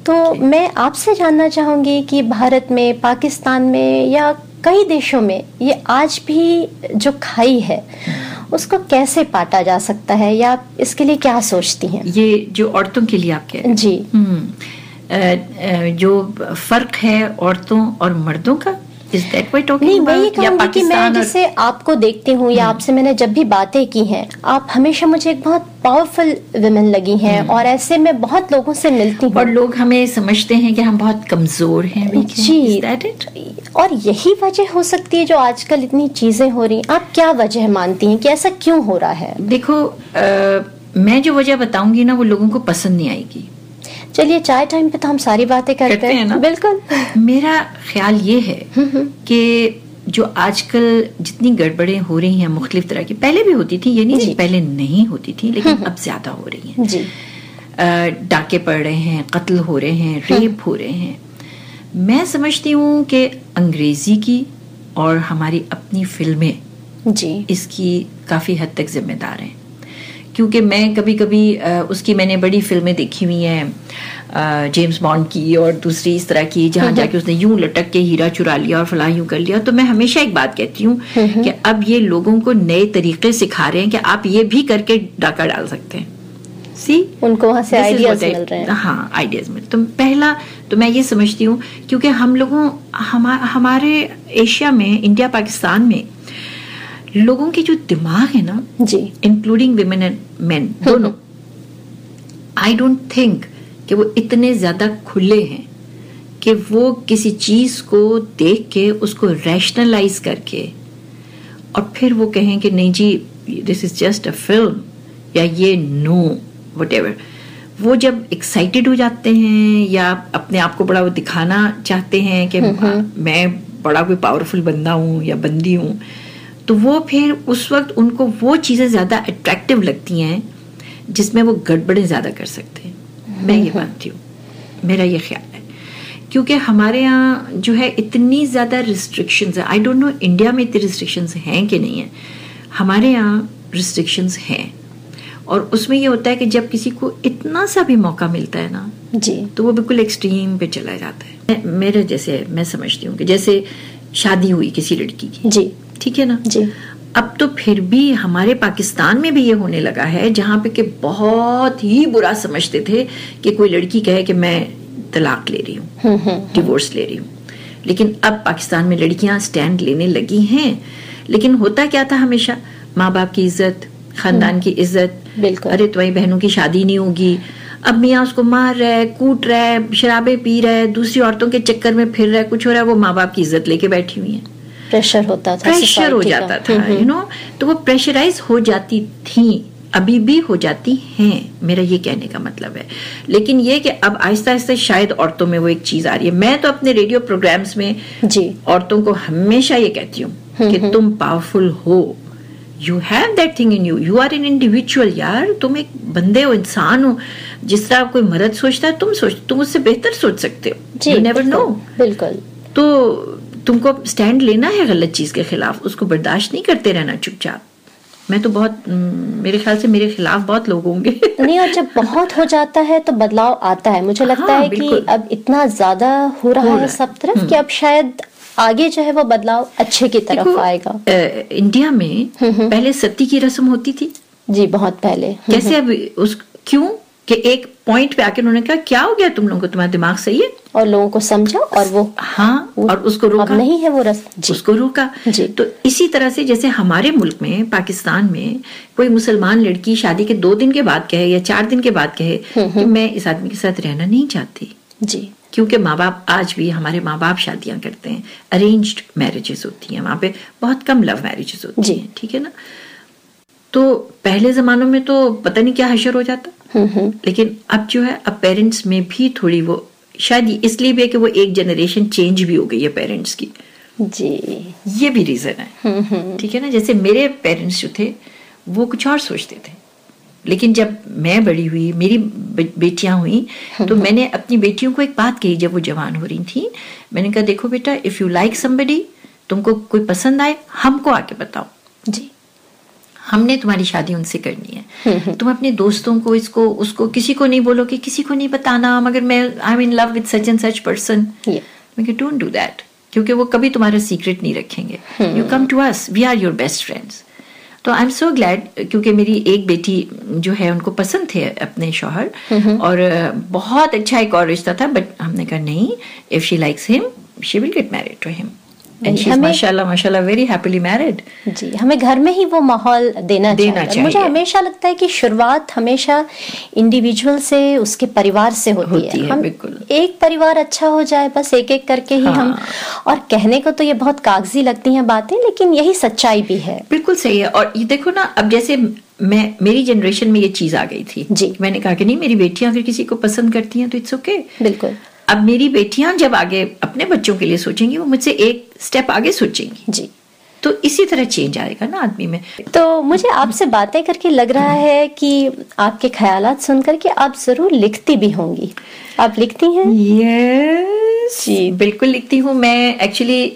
तो मैं आपसे जानना चाहूँगी कि भारत में पाकिस्तान में या कई देशों में ये आज भी जो खाई है उसको कैसे पाटा जा सकता है या आप इसके लिए क्या सोचती हैं? ये जो औरतों के लिए आप कह रहे जी। आ, अ, अ, जो फ़र्क है औरतों और मर्दों का? इज़ दैट वाई टॉकिंग नहीं मैं ये कहूँगी कि मैं जैसे आपको देखती हूँ या आपसे मैंने जब भी बातें की हैं आप हमेशा मुझे एक बहुत पावरफुल वुमेन लगी हैं और ऐसे मैं बहुत लोगों से मिलती हूँ। और लोग हमें समझते हैं कि हम बहुत कमज़ोर हैं जी। और यही वजह हो सकती है जो आजकल इतनी चीज़ें हो रही आप क्या वजह मानती हैं कि ऐसा क्यों हो रहा है? देखो अ, मैं जो वजह बताऊँगी ना वो लोगों को पसंद नहीं आएगी। चलिए चाय टाइम पे तो हम सारी बातें करते, करते हैं ना? बिल्कुल। मेरा ख्याल ये है कि जो आजकल जितनी गड़बड़ें हो रही हैं मुख्तलिफ़ तरह की पहले भी होती थी ये नहीं पहले नहीं होती थी लेकिन अब ज़्यादा हो रही हैं। जी। डाके पड़ रहे हैं कत्ल हो रहे हैं रेप हो रहे हैं। मैं समझती हूँ कि अंग्रेज़ी की और हमारी अपनी फ़िल्में जी। इसकी काफ़ी हद तक जिम्मेदार हैं। क्योंकि मैं कभी कभी उसकी मैंने बड़ी फ़िल्में देखी हुई हैं जेम्स बॉन्ड की और दूसरी इस तरह की जहाँ जाके उसने यूँ लटक के हीरा चुरा लिया और फला यूँ कर लिया। तो मैं हमेशा एक बात कहती हूँ कि अब ये लोगों को नए तरीके सिखा रहे हैं कि आप ये भी करके डाका डाल सकते हैं। सी उनको वहाँ से आइडियाज़ मिल रहे हैं। हाँ आइडियाज़ मिल तो पहला तो मैं ये समझती हूँ क्योंकि हम लोगों हमा, हमारे एशिया में इंडिया पाकिस्तान में लोगों के जो दिमाग है ना जी। इंक्लूडिंग विमेन एंड मैन दोनों आई डोंट थिंक कि वो इतने ज़्यादा खुले हैं कि वो किसी चीज़ को देख के उसको रैशनलाइज करके और फिर वो कहें कि नहीं जी this is just a film या ये नो वट एवर वो जब एक्साइटेड हो जाते हैं या अपने आप को बड़ा वो दिखाना चाहते हैं कि मैं बड़ा कोई पावरफुल बंदा हूँ या बंदी हूँ तो वो फिर उस वक्त उनको वो चीज़ें ज़्यादा अट्रैक्टिव लगती हैं जिसमें वो गड़बड़े ज़्यादा कर सकते हैं। मैं ये मानती हूँ। मेरा ये ख्याल है। क्योंकि हमारे यहाँ जो है इतनी ज़्यादा रिस्ट्रिक्शंस है। आई डोंट नो इंडिया में इतनी रिस्ट्रिक्शंस हैं कि नहीं है। हमारे यहाँ रिस्ट्रिक्शंस हैं। और उसमें ये होता है कि जब किसी को इतना सा भी मौका मिलता है ना जी। तो वो बिल्कुल एक्सट्रीम पे चला जाता है। मेरे जैसे मैं समझती हूँ कि जैसे शादी हुई किसी लड़की की। जी। ठीक है ना? जी। अब तो फिर भी हमारे पाकिस्तान में भी ये होने लगा है जहाँ पे कि बहुत ही बुरा समझते थे कि कोई लड़की कहे कि मैं तलाक ले रही हूँ हम्म, डिवोर्स ले रही हूँ। लेकिन अब पाकिस्तान में लड़कियाँ स्टैंड लेने लगी हैं। लेकिन होता क्या था हमेशा? माँ बाप की इज़्ज़त खानदान की इज़्ज़त। अरे तुम्हारी बहनों की शादी नहीं होगी। अब मियाँ उसको मार रहा है कूट रहा है शराबे पी रहा है दूसरी औरतों के चक्कर में फिर रहा है कुछ हो रहा है वो माँ बाप की इज़्ज़त लेके बैठी हुई है। प्रेशर होता था प्रेशर हो जाता था यू नो तो वो प्रेशराइज हो जाती थी अभी भी हो जाती हैं मेरा ये कहने का मतलब है। लेकिन ये कि अब आहिस्ता आहिस्ता शायद औरतों में वो एक चीज़ आ रही है। मैं तो अपने रेडियो प्रोग्राम्स में जी। औरतों को हमेशा ये कहती हूँ कि तुम पावरफुल हो। You have that thing in you you are an individual यार। तुम एक बंदे हो इंसान हो। जिस तरह कोई मर्द सोचता है तुम सोच तुम उससे बेहतर सोच सकते हो। यू नेवर नो बिल्कुल। तो तुमको स्टैंड लेना है गलत चीज़ के खिलाफ। उसको बर्दाश्त नहीं करते रहना चुपचाप। मैं तो बहुत मेरे ख्याल से मेरे खिलाफ बहुत लोग होंगे। नहीं और जब बहुत हो जाता है तो बदलाव आता है। मुझे लगता हाँ, है कि अब इतना ज़्यादा हो रहा है सब तरफ़ कि हम्म। अब शायद आगे जो है वो बदलाव अच्छे की तरफ़ आएगा। इंडिया में हम्म, हम्म। पहले सती की रस्म होती थी। जी बहुत पहले। कैसे अब उस क्यों? कि एक पॉइंट पे आके उन्होंने कहा क्या हो गया तुम लोगों को? तुम्हारा दिमाग सही है? और लोगों को समझा और वो हाँ वो, और उसको रोका। नहीं है वो रस। जी, उसको रोका। जी। तो इसी तरह से जैसे हमारे मुल्क में पाकिस्तान में कोई मुसलमान लड़की शादी के दो दिन के बाद कहे या चार दिन के बाद कहे हम्म, कि हम्म। मैं इस आदमी के साथ रहना नहीं चाहती। जी। क्योंकि माँ बाप आज भी हमारे माँ बाप शादियाँ करते हैं। अरेंज्ड मैरिजेस होती हैं वहाँ पे। बहुत कम लव मैरिजेस होती हैं ठीक है ना? तो पहले जमानों में तो पता नहीं क्या हशर हो जाता। लेकिन अब जो है अब पेरेंट्स में भी थोड़ी वो शायद इसलिए भी है कि वो एक जनरेशन चेंज भी हो गई है पेरेंट्स की। जी। ये भी रीजन है। ठीक है ना? जैसे मेरे पेरेंट्स जो थे वो कुछ और सोचते थे। लेकिन जब मैं बड़ी हुई मेरी बेटियाँ हुई तो मैंने अपनी बेटियों को एक बात कही जब वो जवान हो रही थी। मैंने कहा देखो बेटा इफ़ यू लाइक समबडी तुमको कोई पसंद आए हमको आके बताओ। जी। हमने तुम्हारी शादी उनसे करनी है। तुम अपने दोस्तों को इसको उसको किसी को नहीं बोलो कि किसी को नहीं बताना मगर मैं I am in love with such and such person मैं डोंट डू दैट क्योंकि वो कभी तुम्हारा सीक्रेट नहीं रखेंगे। You come to us we are your best friends तो आई एम सो ग्लैड क्योंकि मेरी एक बेटी जो है उनको पसंद थे अपने शोहर और बहुत अच्छा एक और रिश्ता था बट हमने कहा नहीं if she likes him she will get married to him माशाल्लाह माशाल्लाह वेरी हैप्पीली मैरिड जी हमें घर में ही वो माहौल देना, देना चाहिए।, चाहिए। मुझे हमेशा लगता है कि शुरुआत हमेशा इंडिविजुअल से उसके परिवार से होती, होती है, है हम एक परिवार अच्छा हो जाए बस एक एक करके ही हाँ। हम और कहने को तो ये बहुत कागज़ी लगती हैं बातें लेकिन यही सच्चाई भी है। बिल्कुल सही है। और ये देखो ना अब जैसे मैं मेरी जनरेशन में ये चीज़ आ गई थी। जी। मैंने कहा कि नहीं मेरी बेटियाँ अगर किसी को पसंद करती हैं तो इट्स ओके बिल्कुल। अब मेरी बेटियाँ जब आगे अपने बच्चों के लिए सोचेंगी, वो मुझसे एक स्टेप आगे सोचेंगी। जी। तो इसी तरह चेंज आएगा ना आदमी में। तो मुझे आपसे बातें करके लग रहा है कि आपके ख्याल सुनकर के आप ज़रूर लिखती भी होंगी। आप लिखती हैं? Yes. यस जी। बिल्कुल लिखती हूँ। मैं एक्चुअली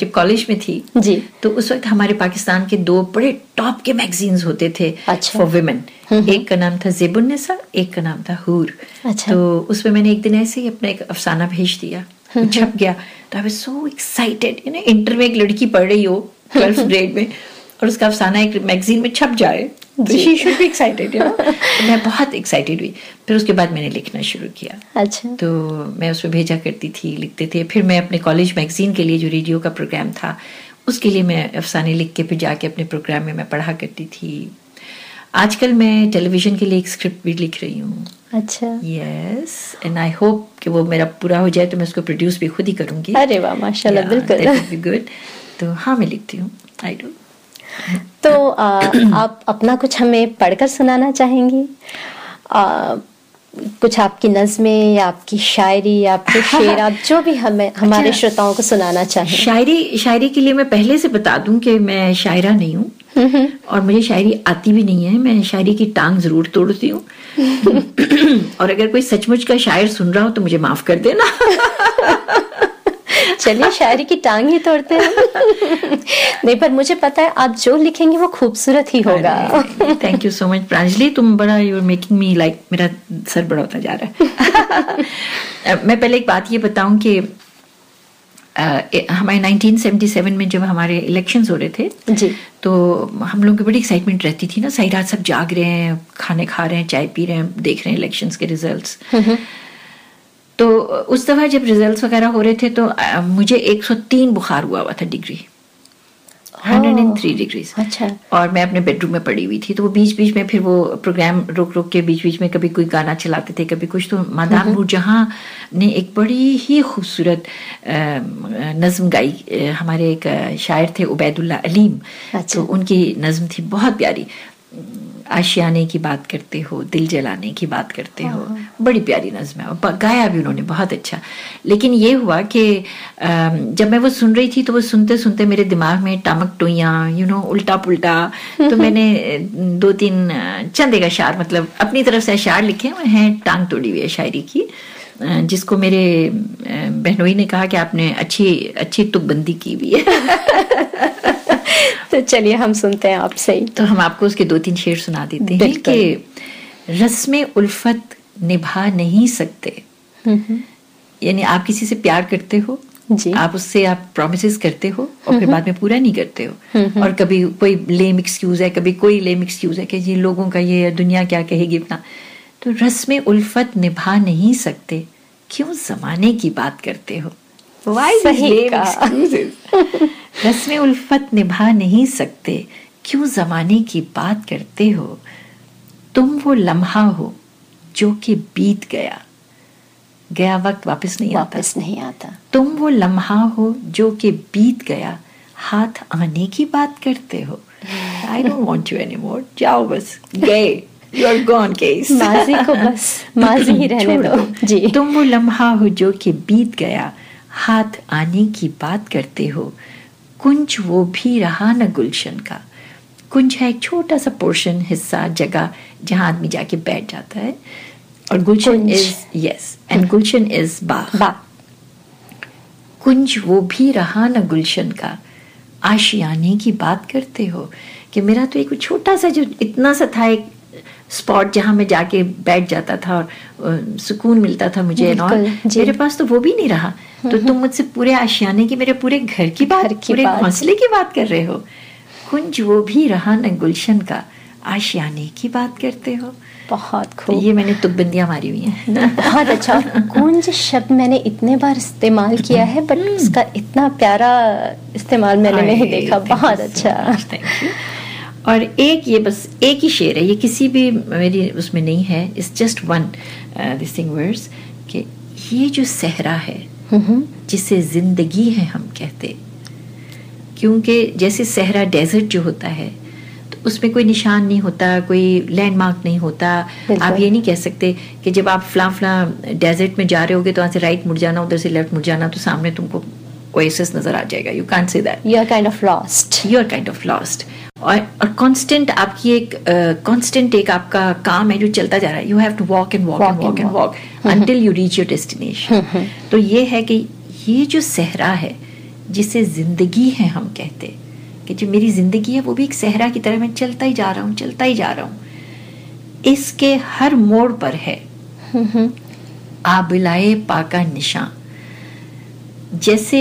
जब कॉलेज में थी जी। तो उस वक्त हमारे पाकिस्तान के दो बड़े टॉप के मैगजीन्स होते थे अच्छा। फॉर वुमेन एक का नाम था जेबुन्निसा एक का नाम था हूर अच्छा। तो उसमें मैंने एक दिन ऐसे ही अपना एक अफसाना भेज दिया। <laughs> छप गया तो I was so excited you know inter में एक लड़की पढ़ रही हो ट्वेल्थ ग्रेड <laughs> में और उसका अफसाना एक मैगजीन में छप जाए she should be excited you know मैं बहुत एक्साइटेड हुई. फिर उसके बाद मैंने लिखना शुरू किया। अच्छा। तो मैं उसमें भेजा करती थी लिखते थे। फिर मैं अपने कॉलेज मैगजीन के लिए जो रेडियो का प्रोग्राम था उसके लिए मैं अफसाने लिख के फिर जाके अपने प्रोग्राम में मैं पढ़ा करती थी। आजकल मैं टेलीविज़न के लिए एक स्क्रिप्ट भी लिख रही हूँ। अच्छा। यस एंड आई होप कि वो मेरा पूरा हो जाए तो मैं उसको प्रोड्यूस भी खुद ही करूँगी। अरे वाह माशाल्लाह बिल्कुल। गुड तो हाँ मैं लिखती हूँ। आई डू तो आ, आप अपना कुछ हमें पढ़कर सुनाना चाहेंगी? आ, कुछ आपकी नज़में या आपकी शायरी या आपके शेर आप जो भी हमें हमारे अच्छा। श्रोताओं को सुनाना चाहें। शायरी शायरी के लिए मैं पहले से बता दूँ कि मैं शायरा नहीं हूँ। और मुझे शायरी आती भी नहीं है मैं शायरी की टांग ज़रूर तोड़ती हूँ। और अगर कोई सचमुच का शायर सुन रहा हो तो मुझे माफ़ कर देना। चलिए शायरी की टांग ही तोड़ते हैं। नहीं पर मुझे पता है आप जो लिखेंगे वो खूबसूरत ही होगा। Thank you so much Pranjali. तुम बड़ा you are making me like मेरा सर बड़ा होता जा रहा है। <laughs> मैं पहले एक बात ये बताऊँ कि हमारे 1977 में जब हमारे इलेक्शंस हो रहे थे जी। तो हम लोगों की बड़ी एक्साइटमेंट रहती थी ना सही रात सब जाग रहे हैं खाने खा रहे हैं चाय पी रहे हैं देख रहे हैं इलेक्शंस के रिजल्ट्स तो उस दफ़ा जब रिजल्ट्स वगैरह हो रहे थे तो मुझे 103 बुखार हुआ हुआ था डिग्री 103 डिग्रीज अच्छा। और मैं अपने बेडरूम में पड़ी हुई थी तो वो बीच बीच में फिर वो प्रोग्राम रोक रोक के बीच बीच में कभी कोई गाना चलाते थे कभी कुछ तो मादाम जहाँ ने एक बड़ी ही खूबसूरत नज्म गाई। हमारे एक शायर थे उबैदुल्ला अलीम। अच्छा। तो उनकी नज्म थी बहुत प्यारी। आशियाने की बात करते हो दिल जलाने की बात करते हो। बड़ी प्यारी नज्म है। गाया भी उन्होंने बहुत अच्छा। लेकिन ये हुआ कि जब मैं वो सुन रही थी तो वो सुनते सुनते मेरे दिमाग में टामक टोइयाँ यू नो उल्टा पुल्टा तो <laughs> मैंने दो तीन चंद एक अशार मतलब अपनी तरफ़ से अशार लिखे हुए हैं टांग तोड़ी हुई है शायरी की जिसको मेरे बहनोई ने कहा कि आपने अच्छी अच्छी तुकबंदी की हुई है। <laughs> <laughs> तो चलिए हम सुनते हैं आपसे ही। तो हम आपको उसके दो तीन शेर सुना देते हैं कि रस्म उल्फत निभा नहीं सकते। यानी आप किसी से प्यार करते हो जी। आप उससे आप प्रोमिस करते हो और फिर बाद में पूरा नहीं करते हो। और कभी कोई लेम एक्सक्यूज है कभी कोई लेम एक्सक्यूज है कि ये लोगों का ये दुनिया क्या कहेगी अपना। तो रस्म उल्फत निभा नहीं सकते क्यों जमाने की बात करते हो? These सही? <laughs> रस्म उल्फत निभा नहीं सकते। क्यों जमाने की बात करते हो? तुम वो लम्हा हो जो कि बीत गया। गया वक्त वापस नहीं वापस आता नहीं आता। तुम वो लम्हा हो जो कि बीत गया। हाथ आने की बात करते हो। I don't want you any more जाओ बस। गए। यू आर गॉन केस माजी को बस। <laughs> माजी ही रहने दो। जी। तुम वो लम्हा हो जो कि बीत गया। हाथ आने की बात करते हो। कुंज वो भी रहा न गुलशन का। कुंज है एक छोटा सा पोर्शन हिस्सा जगह जहाँ आदमी जाके बैठ जाता है। और गुलशन। इज़ यस एंड गुलशन इज़ बाग कुंज वो भी रहा न गुलशन का। आशियाने की बात करते हो कि मेरा तो एक छोटा सा जो इतना सा था एक स्पॉट जहाँ मैं जाके बैठ जाता था और सुकून मिलता था मुझे। मेरे पास तो वो भी नहीं रहा। तो तुम मुझसे पूरे आशियाने की मेरे पूरे घर की बात की पूरे। घोंसले की बात कर रहे हो? कुंज वो भी रहा न गुलशन का। आशियाने की बात करते हो? बहुत खूब। तो ये मैंने तुकबंदियाँ मारी हुई हैं। <laughs> बहुत अच्छा। कुंज शब्द मैंने इतने बार इस्तेमाल किया है बट उसका इतना प्यारा इस्तेमाल मैंने नहीं देखा। बहुत अच्छा. और एक ये बस एक ही शेर है। ये किसी भी मेरी उसमें नहीं है। It's just one this thing words कि ये जो सहरा है जिसे ज़िंदगी है हम कहते। क्योंकि जैसे सहरा डेजर्ट जो होता है तो उसमें कोई निशान नहीं होता कोई लैंडमार्क नहीं होता। आप ये नहीं कह सकते कि जब आप फला फला डेजर्ट में जा रहे होगे तो वहाँ से राइट मुड़ जाना उधर से लेफ़्ट मुड़ जाना तो सामने तुमको ओएसिस नज़र आ जाएगा। You can't say that you are kind of lost you are kind of lost और और कांस्टेंट आपकी एक कांस्टेंट एक आपका काम है जो चलता जा रहा है। You have to walk and walk and walk and walk until you reach your destination तो ये है कि ये जो सहरा है जिसे ज़िंदगी है हम कहते कि जो मेरी ज़िंदगी है वो भी एक सहरा की तरह मैं चलता ही जा रहा हूँ चलता ही जा रहा हूँ। इसके हर मोड़ पर है आबिलाए पाका निशान। जैसे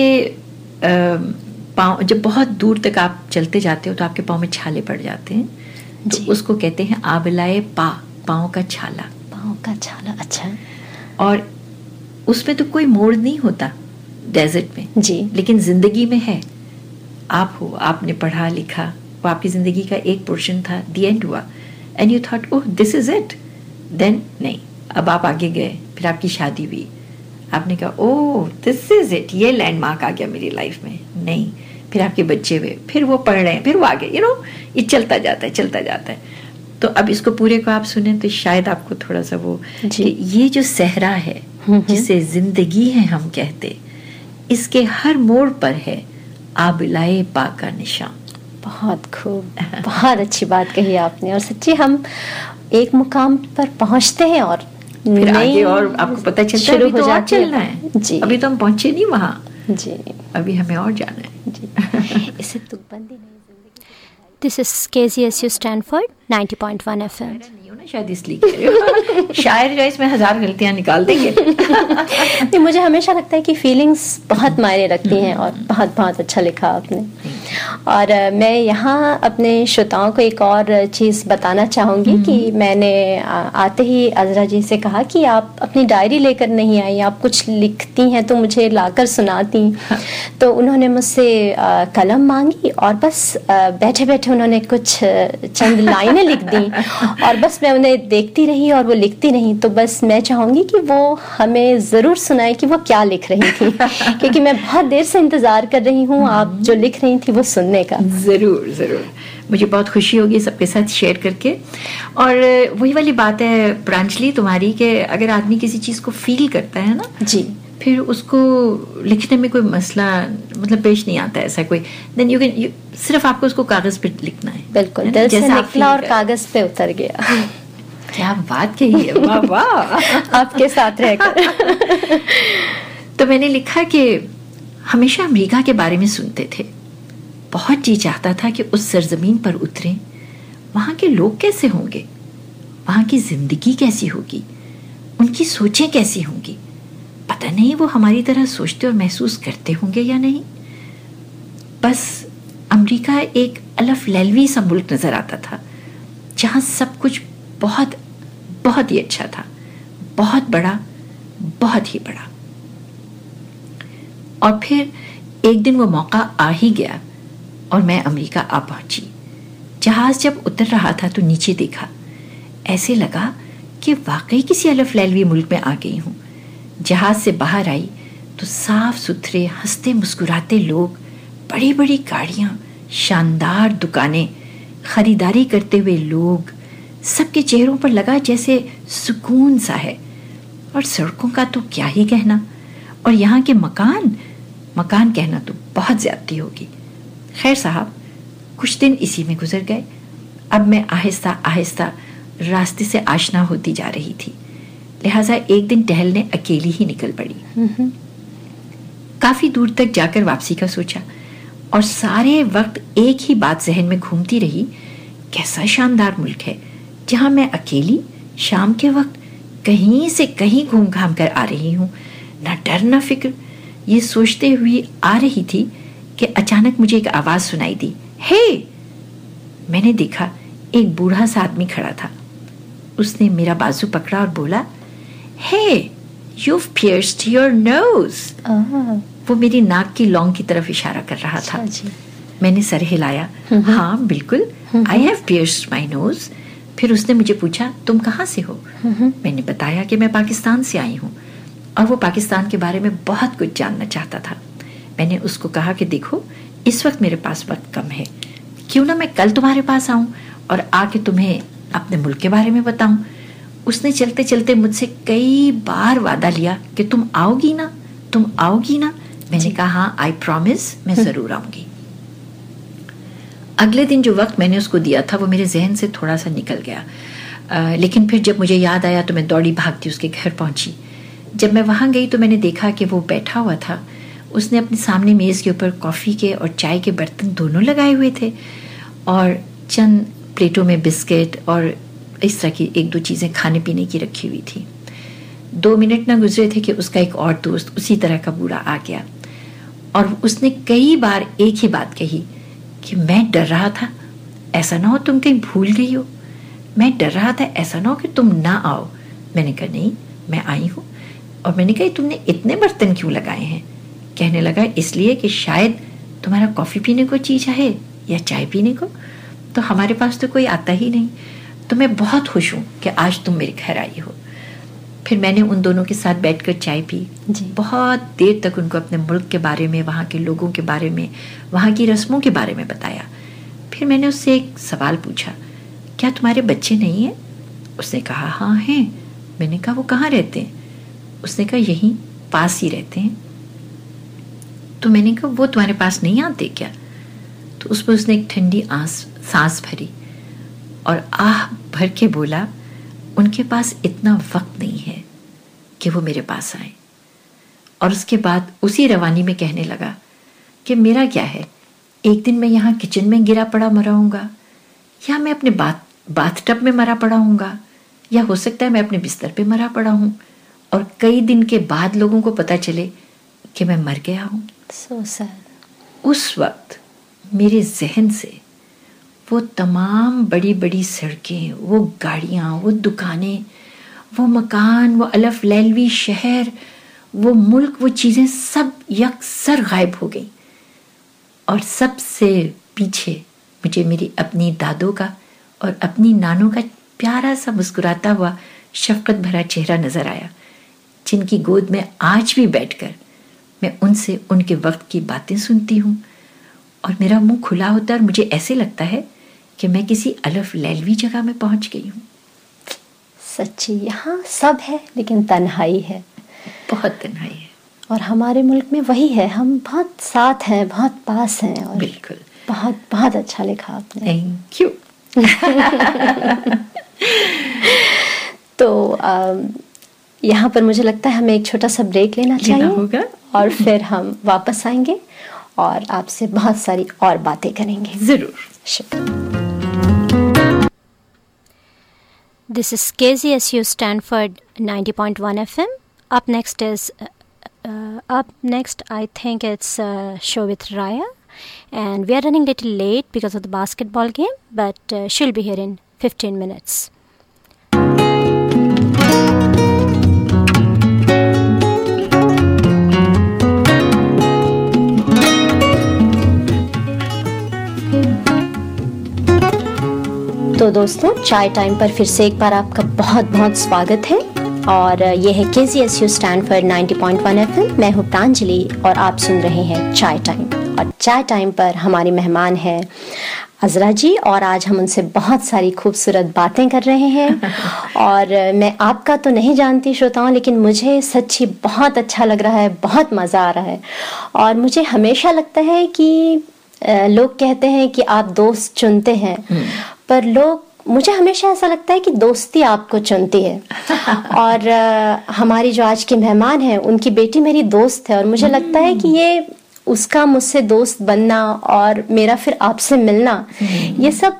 अम, पाँव जब बहुत दूर तक आप चलते जाते हो तो आपके पाँव में छाले पड़ जाते हैं। तो उसको कहते हैं आबिलाए पा पाँव का छाला। पाँव का छाला अच्छा। और उसमें तो कोई मोड़ नहीं होता डेजर्ट में। जी। लेकिन ज़िंदगी में है। आप हो आपने पढ़ा लिखा वो आपकी ज़िंदगी का एक पोर्शन था दी एंड हुआ। And you thought oh this is it then नहीं अब आप आगे गए फिर आपकी शादी हुई। आपने कहा ओह दिस इज़ इट ये लैंडमार्क आ गया मेरी लाइफ में। नहीं फिर आपके बच्चे हुए फिर वो पढ़ रहे हैं फिर वो आगे यू नो ये चलता जाता है चलता जाता है। तो अब इसको पूरे को आप सुने तो शायद आपको थोड़ा सा वो कि ये जो सहरा है जिसे ज़िंदगी है हम कहते इसके हर मोड़ पर है आबिलाए पा का निशान। बहुत खूब बहुत अच्छी बात कही आपने और सच्ची हम एक मुकाम पर पहुँचते हैं और फिर आगे और आपको पता चलता है अभी तो और चलना है। जी। अभी तो हम पहुँचे नहीं वहाँ। जी। अभी हमें और जाना है। जी is K Z S U KZSU Stanford 90.1 FM. नहीं हो ना शायद इसलिए शायर जो इसमें हज़ार गलतियाँ निकाल देंगे। <laughs> नहीं मुझे हमेशा लगता है कि फीलिंग्स बहुत मायने रखती हैं और बहुत बहुत अच्छा लिखा आपने। और मैं यहाँ अपने श्रोताओं को एक और चीज़ बताना चाहूँगी कि मैंने आते ही अजरा जी से कहा कि आप अपनी डायरी लेकर नहीं आई आप कुछ लिखती हैं तो मुझे लाकर सुनाती। तो उन्होंने मुझसे कलम मांगी और बस बैठे बैठे उन्होंने कुछ चंद लाइनें लिख दी और बस मैं उन्हें देखती रही और वो लिखती रही। तो बस मैं चाहूँगी कि वो हमें ज़रूर सुनाए कि वो क्या लिख रही थी क्योंकि मैं बहुत देर से इंतज़ार कर रही हूँ। आप जो लिख रही थी वो सुनने का। ज़रूर ज़रूर। मुझे बहुत खुशी होगी सबके साथ शेयर करके। और वही वाली बात है प्रांजलि तुम्हारी कि अगर आदमी किसी चीज़ को फील करता है ना जी। फिर उसको लिखने में कोई मसला मतलब पेश नहीं आता ऐसा कोई। देन यू कैन सिर्फ़ आपको उसको कागज़ पे लिखना है। बिल्कुल? दिल से निकला और कागज़ पे उतर गया। क्या बात कही है वाह वाह। <laughs> आपके साथ रहकर। <laughs> तो मैंने लिखा कि हमेशा अमेरिका के बारे में सुनते थे। बहुत जी चाहता था कि उस सरजमीन पर उतरें। वहाँ के लोग कैसे होंगे? वहाँ की ज़िंदगी कैसी होगी? उनकी सोचें कैसी होंगी? पता नहीं वो हमारी तरह सोचते और महसूस करते होंगे या नहीं? बस अमेरिका एक अलफ लैलवी सा मुल्क नज़र आता था, जहाँ सब कुछ बहुत बहुत ही अच्छा था। बहुत बड़ा, बहुत ही बड़ा। और फिर एक दिन वो मौका आ ही गया। और मैं अमेरिका आ पहुँची। जहाज़ जब उतर रहा था तो नीचे देखा। ऐसे लगा कि वाकई किसी अलफ लैलवी मुल्क में आ गई हूँ। जहाज़ से बाहर आई तो साफ़ सुथरे हँसते मुस्कुराते लोग बड़ी बड़ी गाड़ियाँ, शानदार दुकानें, खरीदारी करते हुए लोग, सबके चेहरों पर लगा जैसे सुकून सा है। और सड़कों का तो क्या ही कहना। और यहाँ के मकान मकान कहना तो बहुत ज्यादती होगी। खैर साहब कुछ दिन इसी में गुजर गए। अब मैं आहिस्ता आहिस्ता रास्ते से आशना होती जा रही थी। लिहाजा एक दिन टहलने अकेली ही निकल पड़ी। काफ़ी दूर तक जाकर वापसी का सोचा और सारे वक्त एक ही बात जहन में घूमती रही कैसा शानदार मुल्क है जहाँ मैं अकेली शाम के वक्त कहीं से कहीं घूम घाम कर आ रही हूँ। ना डर ना फ़िक्र। ये सोचते हुए आ रही थी कि अचानक मुझे एक आवाज़ सुनाई दी। हे! hey! मैंने देखा एक बूढ़ा सा आदमी खड़ा था। उसने मेरा बाजू पकड़ा और बोला hey you pierced your nose वो मेरी नाक की लौंग की तरफ़ इशारा कर रहा था। अच्छा मैंने सर हिलाया। हाँ बिल्कुल। I have pierced my nose फिर उसने मुझे पूछा तुम कहाँ से हो? मैंने बताया कि मैं पाकिस्तान से आई हूँ। और वो पाकिस्तान के बारे में बहुत कुछ जानना चाहता था। मैंने उसको कहा कि देखो इस वक्त मेरे पास वक्त कम है। क्यों ना मैं कल तुम्हारे पास आऊँ और आके तुम्हें अपने मुल्क के बारे में बताऊँ? उसने चलते चलते मुझसे कई बार वादा लिया कि तुम आओगी ना? तुम आओगी ना? मैंने कहा हाँ आई प्रॉमिस मैं ज़रूर आऊँगी। अगले दिन जो वक्त मैंने उसको दिया था वो मेरे जहन से थोड़ा सा निकल गया। आ, लेकिन फिर जब मुझे याद आया तो मैं दौड़ी भागती उसके घर पहुँची। जब मैं वहाँ गई तो मैंने देखा कि वो बैठा हुआ था। उसने अपने सामने मेज़ के ऊपर कॉफ़ी के और चाय के बर्तन दोनों लगाए हुए थे और चंद प्लेटों में बिस्किट और इस तरह की एक दो चीज़ें खाने पीने की रखी हुई थी। दो मिनट ना गुजरे थे कि उसका एक और दोस्त उसी तरह का बूढ़ा आ गया और उसने कई बार एक ही बात कही कि मैं डर रहा था, ऐसा ना हो तुम कहीं भूल गई हो। मैं डर रहा था, ऐसा ना हो कि तुम ना आओ। मैंने कहा, नहीं, मैं आई हूँ और मैंने कहा तुमने इतने बर्तन क्यों लगाए हैं? कहने लगा इसलिए कि शायद तुम्हारा कॉफ़ी पीने को चीज़ है या चाय पीने को तो हमारे पास तो कोई आता ही नहीं। तो मैं बहुत खुश हूँ कि आज तुम मेरे घर आई हो। फिर मैंने उन दोनों के साथ बैठकर चाय पी। बहुत देर तक उनको अपने मुल्क के बारे में वहाँ के लोगों के बारे में वहाँ की रस्मों के बारे में बताया। फिर मैंने उससे एक सवाल पूछा क्या तुम्हारे बच्चे नहीं हैं? उसने कहा हाँ हैं। मैंने कहा वो कहाँ रहते हैं? उसने कहा यहीं पास ही रहते हैं। तो मैंने कहा, वो तुम्हारे पास नहीं आते क्या? तो उस पर उसने एक ठंडी आंस, सांस भरी और आह भर के बोला, उनके पास इतना वक्त नहीं है कि वो मेरे पास आए. और उसके बाद उसी रवानी में कहने लगा कि, मेरा क्या है? एक दिन मैं यहाँ किचन में गिरा पड़ा मरा हूँगा या मैं अपने बाथ बाथ टब में मरा पड़ा हूँगा या हो सकता है मैं अपने बिस्तर पे मरा पड़ा हूँ और कई दिन के बाद लोगों को पता चले कि मैं मर गया हूँ? सो सैड उस वक्त मेरे जहन से वो तमाम बड़ी बड़ी सड़कें, वो गाड़ियाँ, वो दुकानें, वो मकान, वो अलफ लैलवी शहर, वो मुल्क, वो चीज़ें सब यकसर गायब हो गई। और सबसे पीछे मुझे मेरी अपनी दादों का और अपनी नानों का प्यारा सा मुस्कुराता हुआ शफकत भरा चेहरा नज़र आया, जिनकी गोद में आज भी बैठकर मैं उनसे उनके वक्त की बातें सुनती हूँ। और मेरा मुँह खुला होता है और मुझे ऐसे लगता है कि मैं किसी अलफ लैलवी जगह में पहुँच गई हूँ। सच्ची यहाँ सब है लेकिन तन्हाई है। बहुत तन्हाई है। और हमारे मुल्क में वही है हम बहुत साथ हैं बहुत पास हैं और बिल्कुल। बहुत बहुत अच्छा लिखा आपने। थैंक यू <laughs> तो अम, यहाँ पर मुझे लगता है हमें एक छोटा सा ब्रेक लेना, लेना होगा। और फिर हम वापस आएँगे और आपसे बहुत सारी और बातें करेंगे। ज़रूर। This is K Z S U Stanford ninety point one F M up next is up next I think it's show with Raya and we are running little late because of the basketball game but she'll be here in fifteen minutes तो दोस्तों चाय टाइम पर फिर से एक बार आपका बहुत बहुत स्वागत है। और ये है K Z S U Stanford 90.1 FM मैं हूँ प्रांजलि और आप सुन रहे हैं चाय टाइम और चाय टाइम पर हमारी मेहमान है अजरा जी और आज हम उनसे बहुत सारी खूबसूरत बातें कर रहे हैं। <laughs> और मैं आपका तो नहीं जानती श्रोताओं लेकिन मुझे सच्ची बहुत अच्छा लग रहा है बहुत मज़ा आ रहा है। और मुझे हमेशा लगता है कि लोग कहते हैं कि आप दोस्त चुनते हैं। पर लोग मुझे हमेशा ऐसा लगता है कि दोस्ती आपको चुनती है। <laughs> और हमारी जो आज की मेहमान है उनकी बेटी मेरी दोस्त है और मुझे लगता है कि ये उसका मुझसे दोस्त बनना और मेरा फिर आपसे मिलना ये सब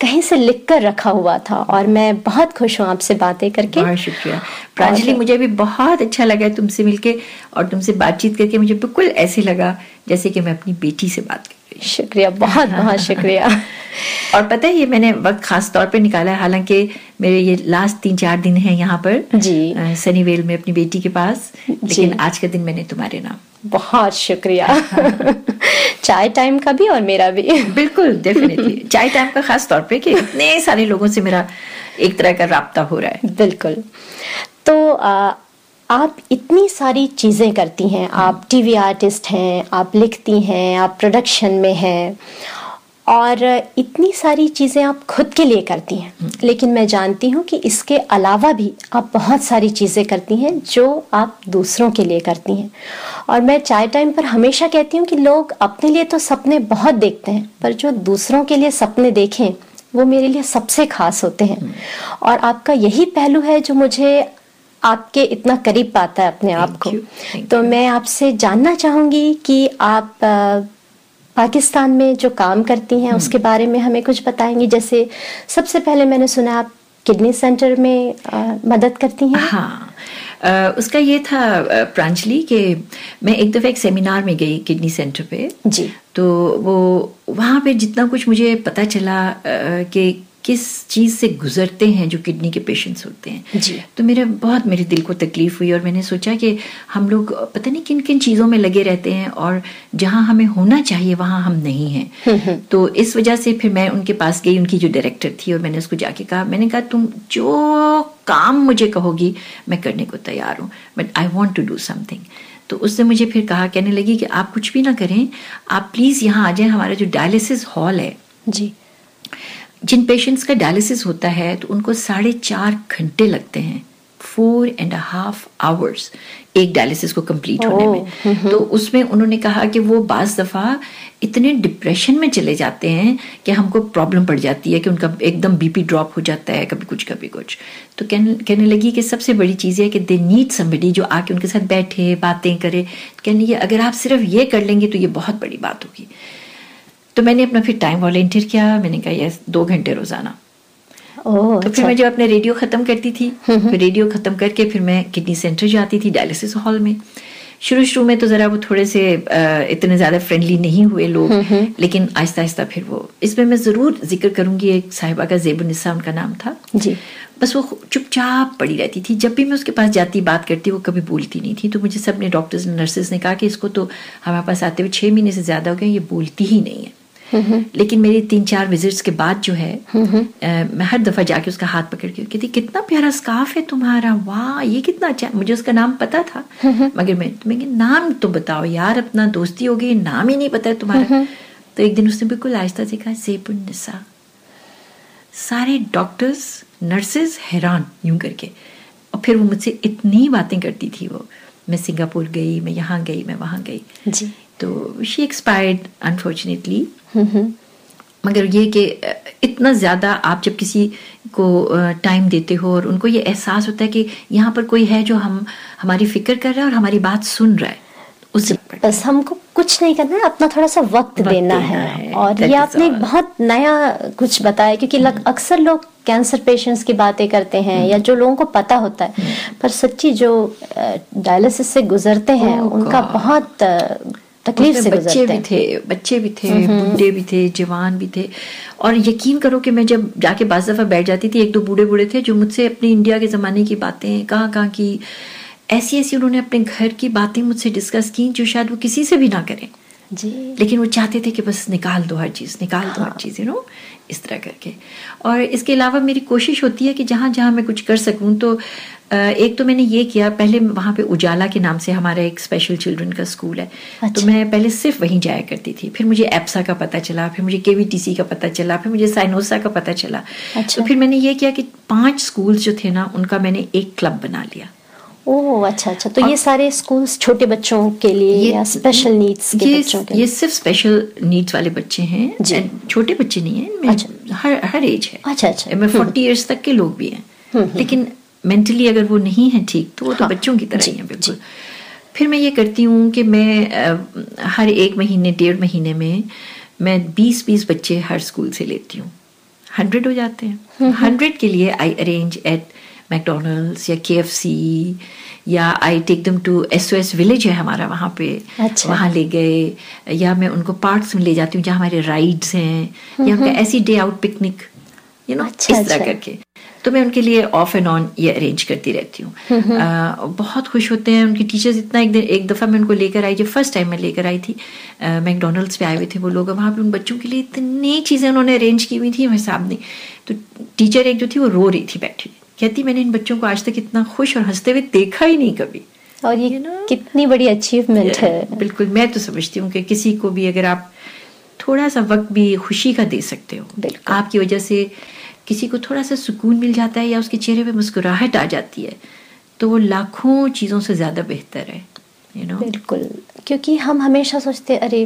कहीं से लिख कर रखा हुआ था और मैं बहुत खुश हूँ आपसे बातें करके। बहुत शुक्रिया। प्रांजलि मुझे भी बहुत अच्छा लगा तुमसे मिलके और तुमसे बातचीत करके मुझे बिल्कुल ऐसे लगा जैसे कि मैं अपनी बेटी से बात कर। शुक्रिया बहुत बहुत शुक्रिया। <laughs> और पता है ये मैंने वक्त खास तौर पे निकाला है हालाँकि मेरे ये लास्ट तीन चार दिन हैं यहाँ पर जी। सनीवेल में अपनी बेटी के पास लेकिन आज का दिन मैंने तुम्हारे नाम। बहुत शुक्रिया। <laughs> चाय टाइम का भी और मेरा भी। बिल्कुल <laughs> डेफिनेटली चाय टाइम का खास तौर पे कि इतने सारे लोगों से मेरा एक तरह का राब्ता हो रहा है। बिल्कुल। तो आ, आप इतनी सारी चीज़ें करती हैं। आप टीवी आर्टिस्ट हैं आप लिखती हैं आप प्रोडक्शन में हैं और इतनी सारी चीज़ें आप खुद के लिए करती हैं। लेकिन मैं जानती हूँ कि इसके अलावा भी आप बहुत सारी चीज़ें करती हैं जो आप दूसरों के लिए करती हैं। और मैं चाय टाइम पर हमेशा कहती हूँ कि लोग अपने लिए तो सपने बहुत देखते हैं पर जो दूसरों के लिए सपने देखें वो मेरे लिए सबसे खास होते हैं। और आपका यही पहलू है जो मुझे आपके इतना करीब पाता है अपने आप को। तो मैं आपसे जानना चाहूँगी कि आप पाकिस्तान में जो काम करती हैं उसके हम्म। बारे में हमें कुछ बताएँगी? जैसे सबसे पहले मैंने सुना आप किडनी सेंटर में आ, मदद करती हैं। हाँ आ, उसका ये था प्रांजलि कि मैं एक दफ़ा एक सेमिनार में गई किडनी सेंटर पे। जी। तो वो वहाँ पे जितना कुछ मुझे पता चला कि किस चीज़ से गुजरते हैं जो किडनी के पेशेंट्स होते हैं? जी। तो मेरे बहुत मेरे दिल को तकलीफ़ हुई और मैंने सोचा कि हम लोग पता नहीं किन किन चीज़ों में लगे रहते हैं और जहाँ हमें होना चाहिए वहाँ हम नहीं हैं। हम्म, हम्म। तो इस वजह से फिर मैं उनके पास गई उनकी जो डायरेक्टर थी और मैंने उसको जाके कहा मैंने कहा तुम जो काम मुझे कहोगी मैं करने को तैयार हूँ but I want to do something तो उसने मुझे फिर कहा कहने लगी कि आप कुछ भी ना करें आप प्लीज़ यहाँ आ जाएँ हमारा जो डायलिसिस हॉल है जी। जिन पेशेंट्स का डायलिसिस होता है तो उनको साढ़े चार घंटे लगते हैं। फोर एंड हाफ़ आवर्स एक डायलिसिस को कंप्लीट होने में। तो उसमें उन्होंने कहा कि वो बाज दफ़ा इतने डिप्रेशन में चले जाते हैं कि हमको प्रॉब्लम पड़ जाती है कि उनका एकदम बीपी ड्रॉप हो जाता है कभी कुछ कभी कुछ। तो कहने कहने लगी कि सबसे बड़ी चीज़ है कि दे नीड समबडी जो आके उनके साथ बैठे बातें करे। कहने लगी अगर आप सिर्फ़ ये कर लेंगे तो ये बहुत बड़ी बात होगी। तो मैंने अपना फिर टाइम वॉलेंटियर किया मैंने कहा यस दो घंटे रोज़ाना. ओ, तो अच्छा। फिर मैं जब अपने रेडियो ख़त्म करती थी हम्म, हम्म। फिर रेडियो ख़त्म करके फिर मैं किडनी सेंटर जाती थी डायलिसिस हॉल में। शुरू शुरू में तो ज़रा वो थोड़े से इतने ज़्यादा फ्रेंडली नहीं हुए लोग हम्म, लेकिन आहिस्ता आहिस्ता फिर वो इसमें मैं ज़रूर ज़िक्र करूँगी एक साहिबा का जेबुनिसा उनका नाम था। जी। बस वो चुपचाप पड़ी रहती थी। जब भी मैं उसके पास जाती बात करती वो कभी बोलती नहीं थी। तो मुझे सबने डॉक्टर्स नर्सेज ने कहा कि इसको तो हमारे पास आते हुए छः महीने से ज़्यादा हो गए ये बोलती ही नहीं है। लेकिन मेरी तीन चार विजिट्स के बाद जो है मैं हर दफ़ा जाके उसका हाथ पकड़ के कहती कितना प्यारा स्काफ है तुम्हारा, वाह, ये कितना अच्छा मुझे उसका नाम पता था, मगर मैं तुम्हें नाम तो बताओ यार, अपना दोस्ती हो गई, नाम ही नहीं पता है तुम्हारा। तो एक दिन उसने बिल्कुल आहिस्ता से कहा निसा। सारे डॉक्टर्स नर्सेज हैरान, यूँ करके। और फिर वो मुझसे इतनी बातें करती थी वो, मैं सिंगापुर गई, मैं यहाँ गई, मैं वहाँ गई। जी। तो शी एक्सपायर्ड अनफॉर्चुनेटली मगर ये कि इतना ज़्यादा आप जब किसी को टाइम देते हो और उनको ये एहसास होता है कि यहाँ पर कोई है जो हम हमारी फ़िक्र कर रहा है और हमारी बात सुन रहा है बस हमको कुछ नहीं करना है अपना थोड़ा सा वक्त, वक्त देना, देना है, है और ये आपने बहुत नया कुछ बताया क्योंकि लग, हम्म। अक्सर लोग कैंसर पेशेंट्स की बातें करते हैं हम्म। या जो लोगों को पता होता है हम्म। पर सच्ची जो डायलिसिस से गुजरते हैं oh उनका बहुत तकलीफ़ से बच्चे भी थे बच्चे भी थे बूढ़े भी थे जवान भी थे। और यकीन करो कि मैं जब जाके बाज दफ़ा बैठ जाती थी एक दो बूढ़े बूढ़े थे जो मुझसे अपने इंडिया के ज़माने की बातें कहाँ कहाँ की ऐसी ऐसी उन्होंने अपने घर की बातें मुझसे डिस्कस की जो शायद वो किसी से भी ना करें। जी। लेकिन वो चाहते थे कि बस निकाल दो हर चीज़ निकाल दो हर हाँ। चीज़ यू नो इस तरह करके और इसके अलावा मेरी कोशिश होती है कि जहाँ जहाँ मैं कुछ कर सकूँ तो एक तो मैंने ये किया पहले वहाँ पे उजाला के नाम से हमारा एक स्पेशल चिल्ड्रन का स्कूल है तो अच्छा। तो मैं पहले सिर्फ़ वहीं जाया करती थी फिर मुझे एप्सा का पता चला फिर मुझे केवीटीसी का पता चला फिर मुझे साइनोसा का पता चला अच्छा। तो फिर मैंने ये किया कि पाँच स्कूल्स जो थे ना उनका मैंने एक क्लब बना लिया ओह अच्छा अच्छा। तो ये सारे स्कूल्स छोटे बच्चों के लिए ये, या स्पेशल नीड्स के ये, बच्चों के ये सिर्फ़ स्पेशल नीड्स वाले बच्चे हैं। छोटे बच्चे नहीं हैं अच्छा। हर हर एज है। अच्छा अच्छा। मैं फोर्टी हम्म। इयर्स तक के लोग भी हैं। हम्म, हम्म, लेकिन मेंटली अगर वो नहीं है ठीक तो वो तो हाँ, बच्चों की तरह ही है बिल्कुल। फिर मैं ये करती हूँ कि मैं हर एक महीने डेढ़ महीने में मैं बीस बीस बच्चे हर स्कूल से लेती हूँ। हंड्रेड हो जाते हैं। हंड्रेड के लिए आई अरेंज एट मैकडोनल्ड्स या के या I take them to S O S village है हमारा वहाँ पे अच्छा। वहाँ ले गए या मैं उनको पार्क्स में ले जाती हूँ जहाँ हमारे राइड्स हैं या उनका। ऐसी day out picnic you know इस तरह अच्छा। करके तो मैं उनके लिए ऑफ़ एंड ऑन ये अरेंज करती रहती हूँ। बहुत खुश होते हैं उनकी टीचर्स इतना एक दिन एक दफ़ा मैं उनको लेकर आई जब फ़र्स्ट टाइम मैं लेकर आई थी मैकडोनल्ड्स पे आए हुए थे वो लोग वहाँ पे उन बच्चों के लिए इतनी चीज़ें उन्होंने अरेंज की हुई थी मेरे सामने तो टीचर एक जो थी वो रो रही थी बैठी कहती मैंने इन बच्चों को आज तक इतना खुश और हँसते हुए देखा ही नहीं कभी. और ये you know? कितनी बड़ी अचीवमेंट है। बिल्कुल मैं तो समझती हूँ कि किसी को भी अगर आप थोड़ा सा वक्त भी खुशी का दे सकते हो आपकी वजह से किसी को थोड़ा सा सुकून मिल जाता है या उसके चेहरे पे मुस्कुराहट आ जाती है तो वो लाखों चीज़ों से ज़्यादा बेहतर है यू you नो know? बिल्कुल क्योंकि हम हमेशा सोचते अरे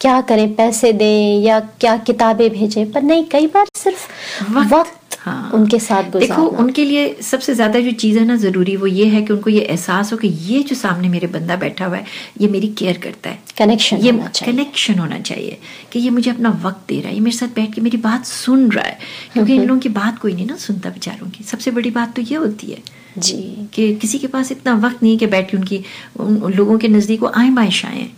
क्या करें पैसे दें या क्या किताबें भेजें? पर नहीं कई बार सिर्फ़ वक्त, वक्त हाँ। उनके साथ देखो उनके लिए सबसे ज़्यादा जो चीज़ है ना ज़रूरी वो ये है कि उनको ये एहसास हो कि ये जो सामने मेरे बंदा बैठा हुआ है ये मेरी केयर करता है। कनेक्शन ये कनेक्शन होना चाहिए कि ये मुझे अपना वक्त दे रहा है ये मेरे साथ बैठ के मेरी बात सुन रहा है। क्योंकि इन लोगों की बात कोई नहीं ना सुनता बेचारों की। सबसे बड़ी बात तो ये होती है जी। कि किसी के पास इतना वक्त नहीं है कि बैठ के उनकी उन, लोगों के नज़दीक वो आए बाएश आए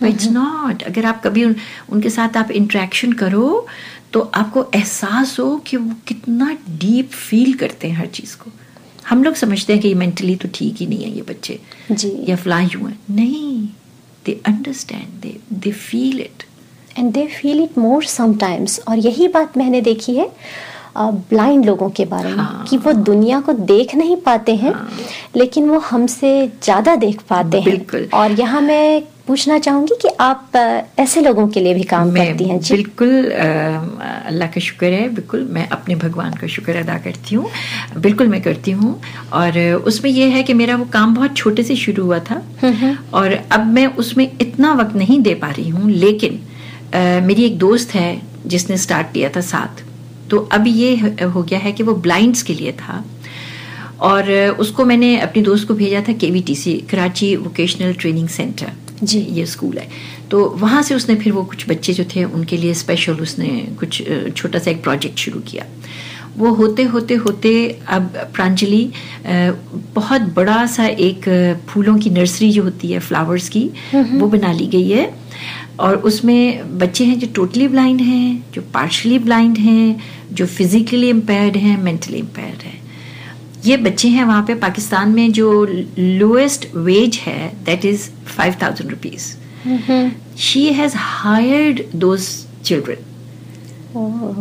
इट्स नॉट अगर आप कभी उन, उनके साथ आप इंट्रैक्शन करो तो आपको एहसास हो कि वो कितना डीप फील करते हैं हर चीज़ को। हम लोग समझते हैं कि ये मेंटली तो ठीक ही नहीं है ये बच्चे जी। या फ्लाई हुए। नहीं they understand they they feel it and they feel it more sometimes और यही बात मैंने देखी है ब्लाइंड लोगों के बारे में हाँ, कि वो दुनिया को देख नहीं पाते हैं हाँ, लेकिन वो हमसे ज़्यादा देख पाते हैं। और यहाँ मैं पूछना चाहूँगी कि आप ऐसे लोगों के लिए भी काम करती हैं जी। बिल्कुल अल्लाह का शुक्र है बिल्कुल मैं अपने भगवान का शुक्र अदा करती हूँ बिल्कुल मैं करती हूँ और उसमें यह है कि मेरा वो काम बहुत छोटे से शुरू हुआ था और अब मैं उसमें इतना वक्त नहीं दे पा रही हूँ लेकिन आ, मेरी एक दोस्त है जिसने स्टार्ट किया था साथ तो अब ये हो गया है कि वो ब्लाइंड्स के लिए था और उसको मैंने अपनी दोस्त को भेजा था KVTC Karachi vocational training centre जी। ये स्कूल है। तो वहाँ से उसने फिर वो कुछ बच्चे जो थे उनके लिए स्पेशल उसने कुछ छोटा सा एक प्रोजेक्ट शुरू किया। वो होते होते होते अब प्रांजलि बहुत बड़ा सा एक फूलों की नर्सरी जो होती है फ्लावर्स की वो बना ली गई है। और उसमें बच्चे हैं जो टोटली ब्लाइंड हैं जो पार्शली ब्लाइंड हैं जो फिजिकली इम्पेयर्ड हैं मेंटली इम्पेयर्ड हैं। ये बच्चे हैं वहाँ पे पाकिस्तान में जो लोएस्ट वेज है that is five thousand rupees she has hired दो चिल्ड्रन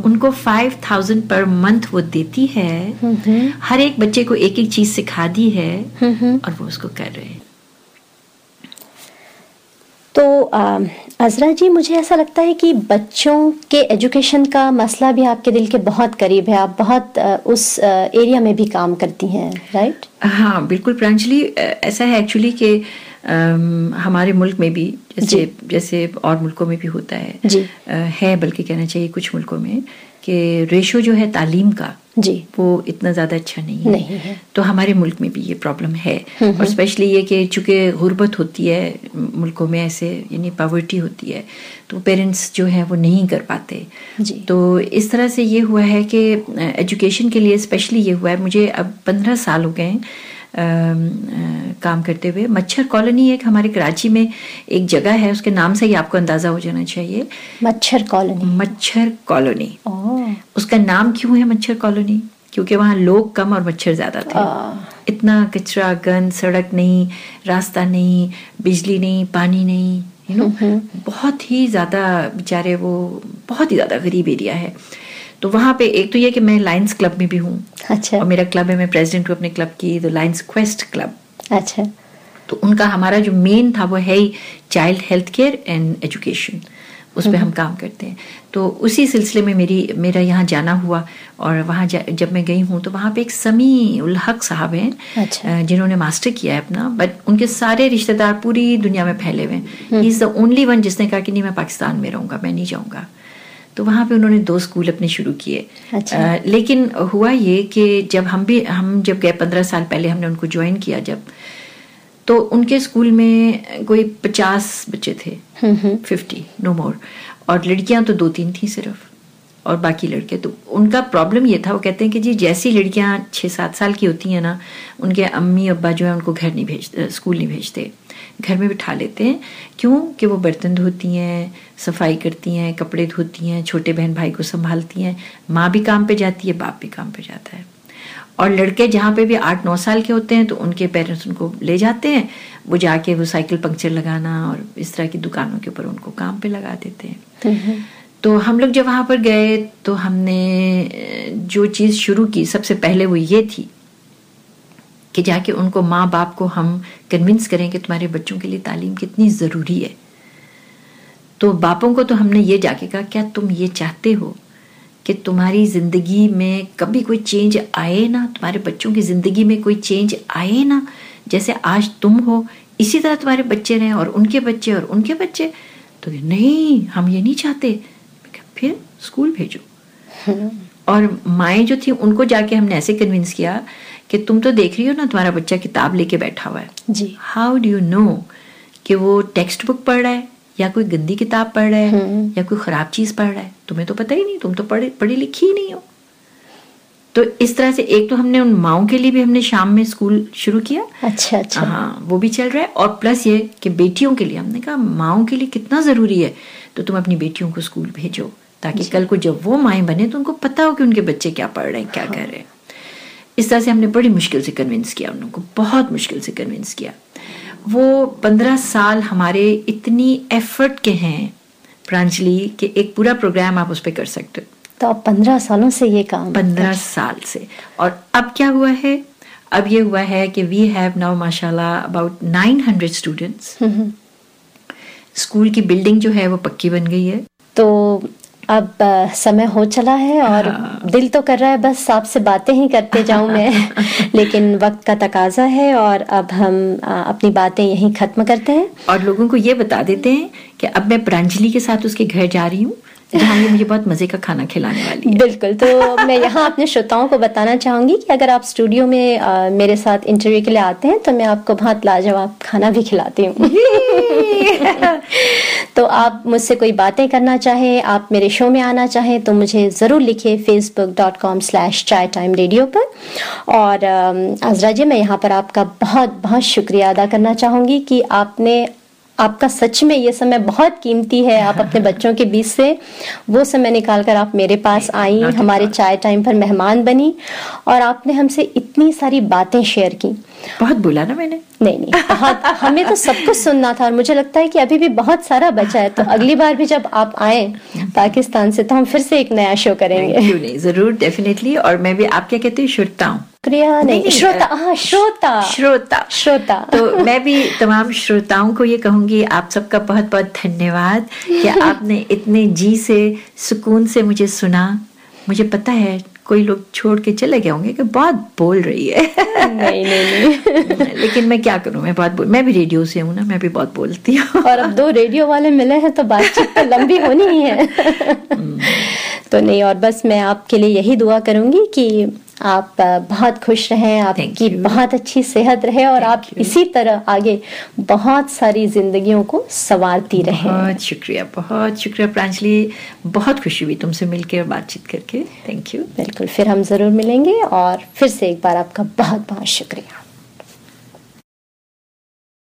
उनको फाइव थाउज़ेंड पर मंथ वो देती है। Mm-hmm. हर एक बच्चे को एक एक चीज़ सिखा दी है mm-hmm. और वो उसको कर रहे हैं। तो अजरा जी मुझे ऐसा लगता है कि बच्चों के एजुकेशन का मसला भी आपके दिल के बहुत करीब है। आप बहुत उस एरिया में भी काम करती हैं राइट? हाँ बिल्कुल। प्रांजलि ऐसा है एक्चुअली कि हमारे मुल्क में भी जैसे जैसे और मुल्कों में भी होता है। जी। है बल्कि कहना चाहिए कुछ मुल्कों में कि रेशो जो है तालीम का जी। वो इतना ज़्यादा अच्छा नहीं है, नहीं है। तो हमारे मुल्क में भी ये प्रॉब्लम है। और स्पेशली ये कि चूँकि गुर्बत होती है मुल्कों में ऐसे यानी पावर्टी होती है तो पेरेंट्स जो है वो नहीं कर पाते। जी। तो इस तरह से ये हुआ है कि एजुकेशन के लिए स्पेशली ये हुआ है। मुझे अब पंद्रह साल हो गए काम करते हुए। मच्छर कॉलोनी एक हमारे कराची में एक जगह है उसके नाम से ही आपको अंदाज़ा हो जाना चाहिए। मच्छर कॉलोनी। मच्छर कॉलोनी। उसका नाम क्यों है मच्छर कॉलोनी? क्योंकि वहाँ लोग कम और मच्छर ज़्यादा थे। इतना कचरा गंद सड़क नहीं रास्ता नहीं बिजली नहीं पानी नहीं यू नो बहुत ही ज़्यादा बेचारे वो बहुत ही ज़्यादा गरीब एरिया है। तो वहाँ पे एक तो ये कि मैं लाइन्स क्लब में भी हूँ। अच्छा। और मेरा क्लब है मैं प्रेसिडेंट हूँ अपने क्लब की द लाइन्स क्वेस्ट क्लब अच्छा। तो उनका हमारा जो मेन था वो है ही child health care and education उस पर हम काम करते हैं। तो उसी सिलसिले में मेरी मेरा यहाँ जाना हुआ और वहाँ जब मैं गई हूँ तो वहाँ पे एक समी उल हक साहब हैं अच्छा। जिन्होंने मास्टर किया है अपना। बट उनके सारे रिश्तेदार पूरी दुनिया में फैले हुए हैं। He is the only one जिसने कहा कि नहीं मैं पाकिस्तान में रहूँगा मैं नहीं जाऊँगा। तो वहाँ पे उन्होंने दो स्कूल अपने शुरू किए। अच्छा। आ, लेकिन हुआ ये कि जब हम भी हम जब गए पंद्रह साल पहले हमने उनको ज्वाइन किया जब तो उनके स्कूल में कोई पचास बच्चे थे। फिफ्टी नो मोर और लड़कियाँ तो दो तीन थी सिर्फ़ और बाकी लड़के तो उनका प्रॉब्लम ये था वो कहते हैं कि जी जैसी लड़कियाँ छः सात साल की होती हैं ना उनके अम्मी अब्बा जो है उनको घर नहीं भेजते स्कूल नहीं भेजते। घर में बिठा लेते हैं। क्यों? कि वो बर्तन धोती हैं सफ़ाई करती हैं कपड़े धोती हैं छोटे बहन भाई को संभालती हैं। माँ भी काम पे जाती है बाप भी काम पे जाता है। और लड़के जहाँ पे भी आठ नौ साल के होते हैं तो उनके पेरेंट्स उनको ले जाते हैं। वो जाके वो साइकिल पंक्चर लगाना और इस तरह की दुकानों के ऊपर उनको काम पे लगा देते हैं। तो हम लोग जब वहाँ पर गए तो हमने जो चीज़ शुरू की सबसे पहले वो ये थी कि जाके उनको माँ बाप को हम कन्विंस करें कि तुम्हारे बच्चों के लिए तालीम कितनी ज़रूरी है। तो बापों को तो हमने ये जाके कहा क्या तुम ये चाहते हो कि तुम्हारी ज़िंदगी में कभी कोई चेंज आए ना? तुम्हारे बच्चों की ज़िंदगी में कोई चेंज आए ना? जैसे आज तुम हो इसी तरह तुम्हारे बच्चे रहें और उनके बच्चे और उनके बच्चे। तो नहीं हम ये नहीं चाहते। फिर स्कूल भेजो। <laughs> और माएँ जो थी उनको जाके हमने ऐसे कन्विंस किया कि तुम तो देख रही हो ना तुम्हारा बच्चा किताब लेके बैठा हुआ है। जी। हाउ डू यू नो कि वो टेक्स्ट बुक पढ़ रहा है या कोई गंदी किताब पढ़ रहा है हम्म। या कोई खराब चीज़ पढ़ रहा है? तुम्हें तो पता ही नहीं तुम तो पढ़े पढ़ी लिखी ही नहीं हो। तो इस तरह से एक तो हमने उन माओ के लिए भी हमने शाम में स्कूल शुरू किया। अच्छा अच्छा। हाँ वो भी चल रहा है। और प्लस ये कि बेटियों के लिए हमने कहा माओ के लिए कितना ज़रूरी है तो तुम अपनी बेटियों को स्कूल भेजो ताकि कल को जब वो माएँ बने तो उनको पता हो कि उनके बच्चे क्या पढ़ रहे हैं क्या कर रहे हैं। इस तरह से हमने बड़ी मुश्किल से कन्विंस किया उन लोगों को बहुत मुश्किल से कन्विंस किया। वो पंद्रह साल हमारे इतनी एफर्ट के हैं प्रांजलि कि एक पूरा प्रोग्राम आप उस पर कर सकते हो। तो अब पंद्रह सालों से ये काम पंद्रह साल से। और अब क्या हुआ है? अब ये हुआ है कि वी हैव नाउ माशाल्लाह अबाउट 900 स्टूडेंट्स स्कूल की बिल्डिंग जो है वो पक्की बन गई है। तो अब समय हो चला है और हाँ। दिल तो कर रहा है बस आपसे बातें ही करते जाऊँ <laughs> मैं। लेकिन वक्त का तकाजा है और अब हम अपनी बातें यहीं खत्म करते हैं। और लोगों को ये बता देते हैं कि अब मैं प्रांजलि के साथ उसके घर जा रही हूँ। जहाँ ये मुझे बहुत मज़े का खाना खिलाने वाली है। बिल्कुल तो मैं यहाँ अपने श्रोताओं को बताना चाहूँगी कि अगर आप स्टूडियो में अ, मेरे साथ इंटरव्यू के लिए आते हैं तो मैं आपको बहुत लाजवाब खाना भी खिलाती हूँ। <laughs> तो आप मुझसे कोई बातें करना चाहें आप मेरे शो में आना चाहें तो मुझे ज़रूर लिखिए Facebook dot com slash Chai time radio पर। और आजरा जी मैं यहाँ पर आपका बहुत बहुत शुक्रिया अदा करना चाहूँगी कि आपने आपका सच में ये समय बहुत कीमती है आप अपने बच्चों के बीच से वो समय निकाल कर आप मेरे पास आई हमारे चाय टाइम पर मेहमान बनी और आपने हमसे इतनी सारी बातें शेयर की। बहुत बोला ना मैंने। नहीं नहीं बहुत हमें तो सब कुछ सुनना था और मुझे लगता है कि अभी भी बहुत सारा बचा है तो अगली बार भी जब आप आए पाकिस्तान से तो हम फिर से एक नया शो करेंगे। क्यों नहीं ज़रूर डेफिनेटली और मैं भी आप क्या कहते हैं शुक्रिया नहीं नहीं, श्रोता अ, हाँ श्रोता। श्रोता। श्रोता। तो मैं भी तमाम श्रोताओं को ये कहूँगी आप सबका बहुत बहुत धन्यवाद कि <laughs> आपने इतने जी से सुकून से मुझे सुना। मुझे पता है कोई लोग छोड़ के चले गए होंगे कि बहुत बोल रही है। नहीं नहीं नहीं। <laughs> लेकिन मैं क्या करूँ? मैं बहुत बोल मैं भी रेडियो से हूँ ना मैं भी बहुत बोलती हूँ। और अब दो रेडियो वाले मिले हैं तो बातचीत तो लंबी होनी ही है। <laughs> तो नहीं और बस मैं आपके लिए यही दुआ करूँगी कि आप बहुत खुश रहें आपकी बहुत अच्छी सेहत रहे और आप you. इसी तरह आगे बहुत सारी जिंदगियों को संवारती रहे। बहुत शुक्रिया बहुत शुक्रिया प्रांजलि। बहुत खुशी हुई तुमसे मिलकर और बातचीत करके। थैंक यू बिल्कुल फिर हम ज़रूर मिलेंगे और फिर से एक बार आपका बहुत बहुत शुक्रिया।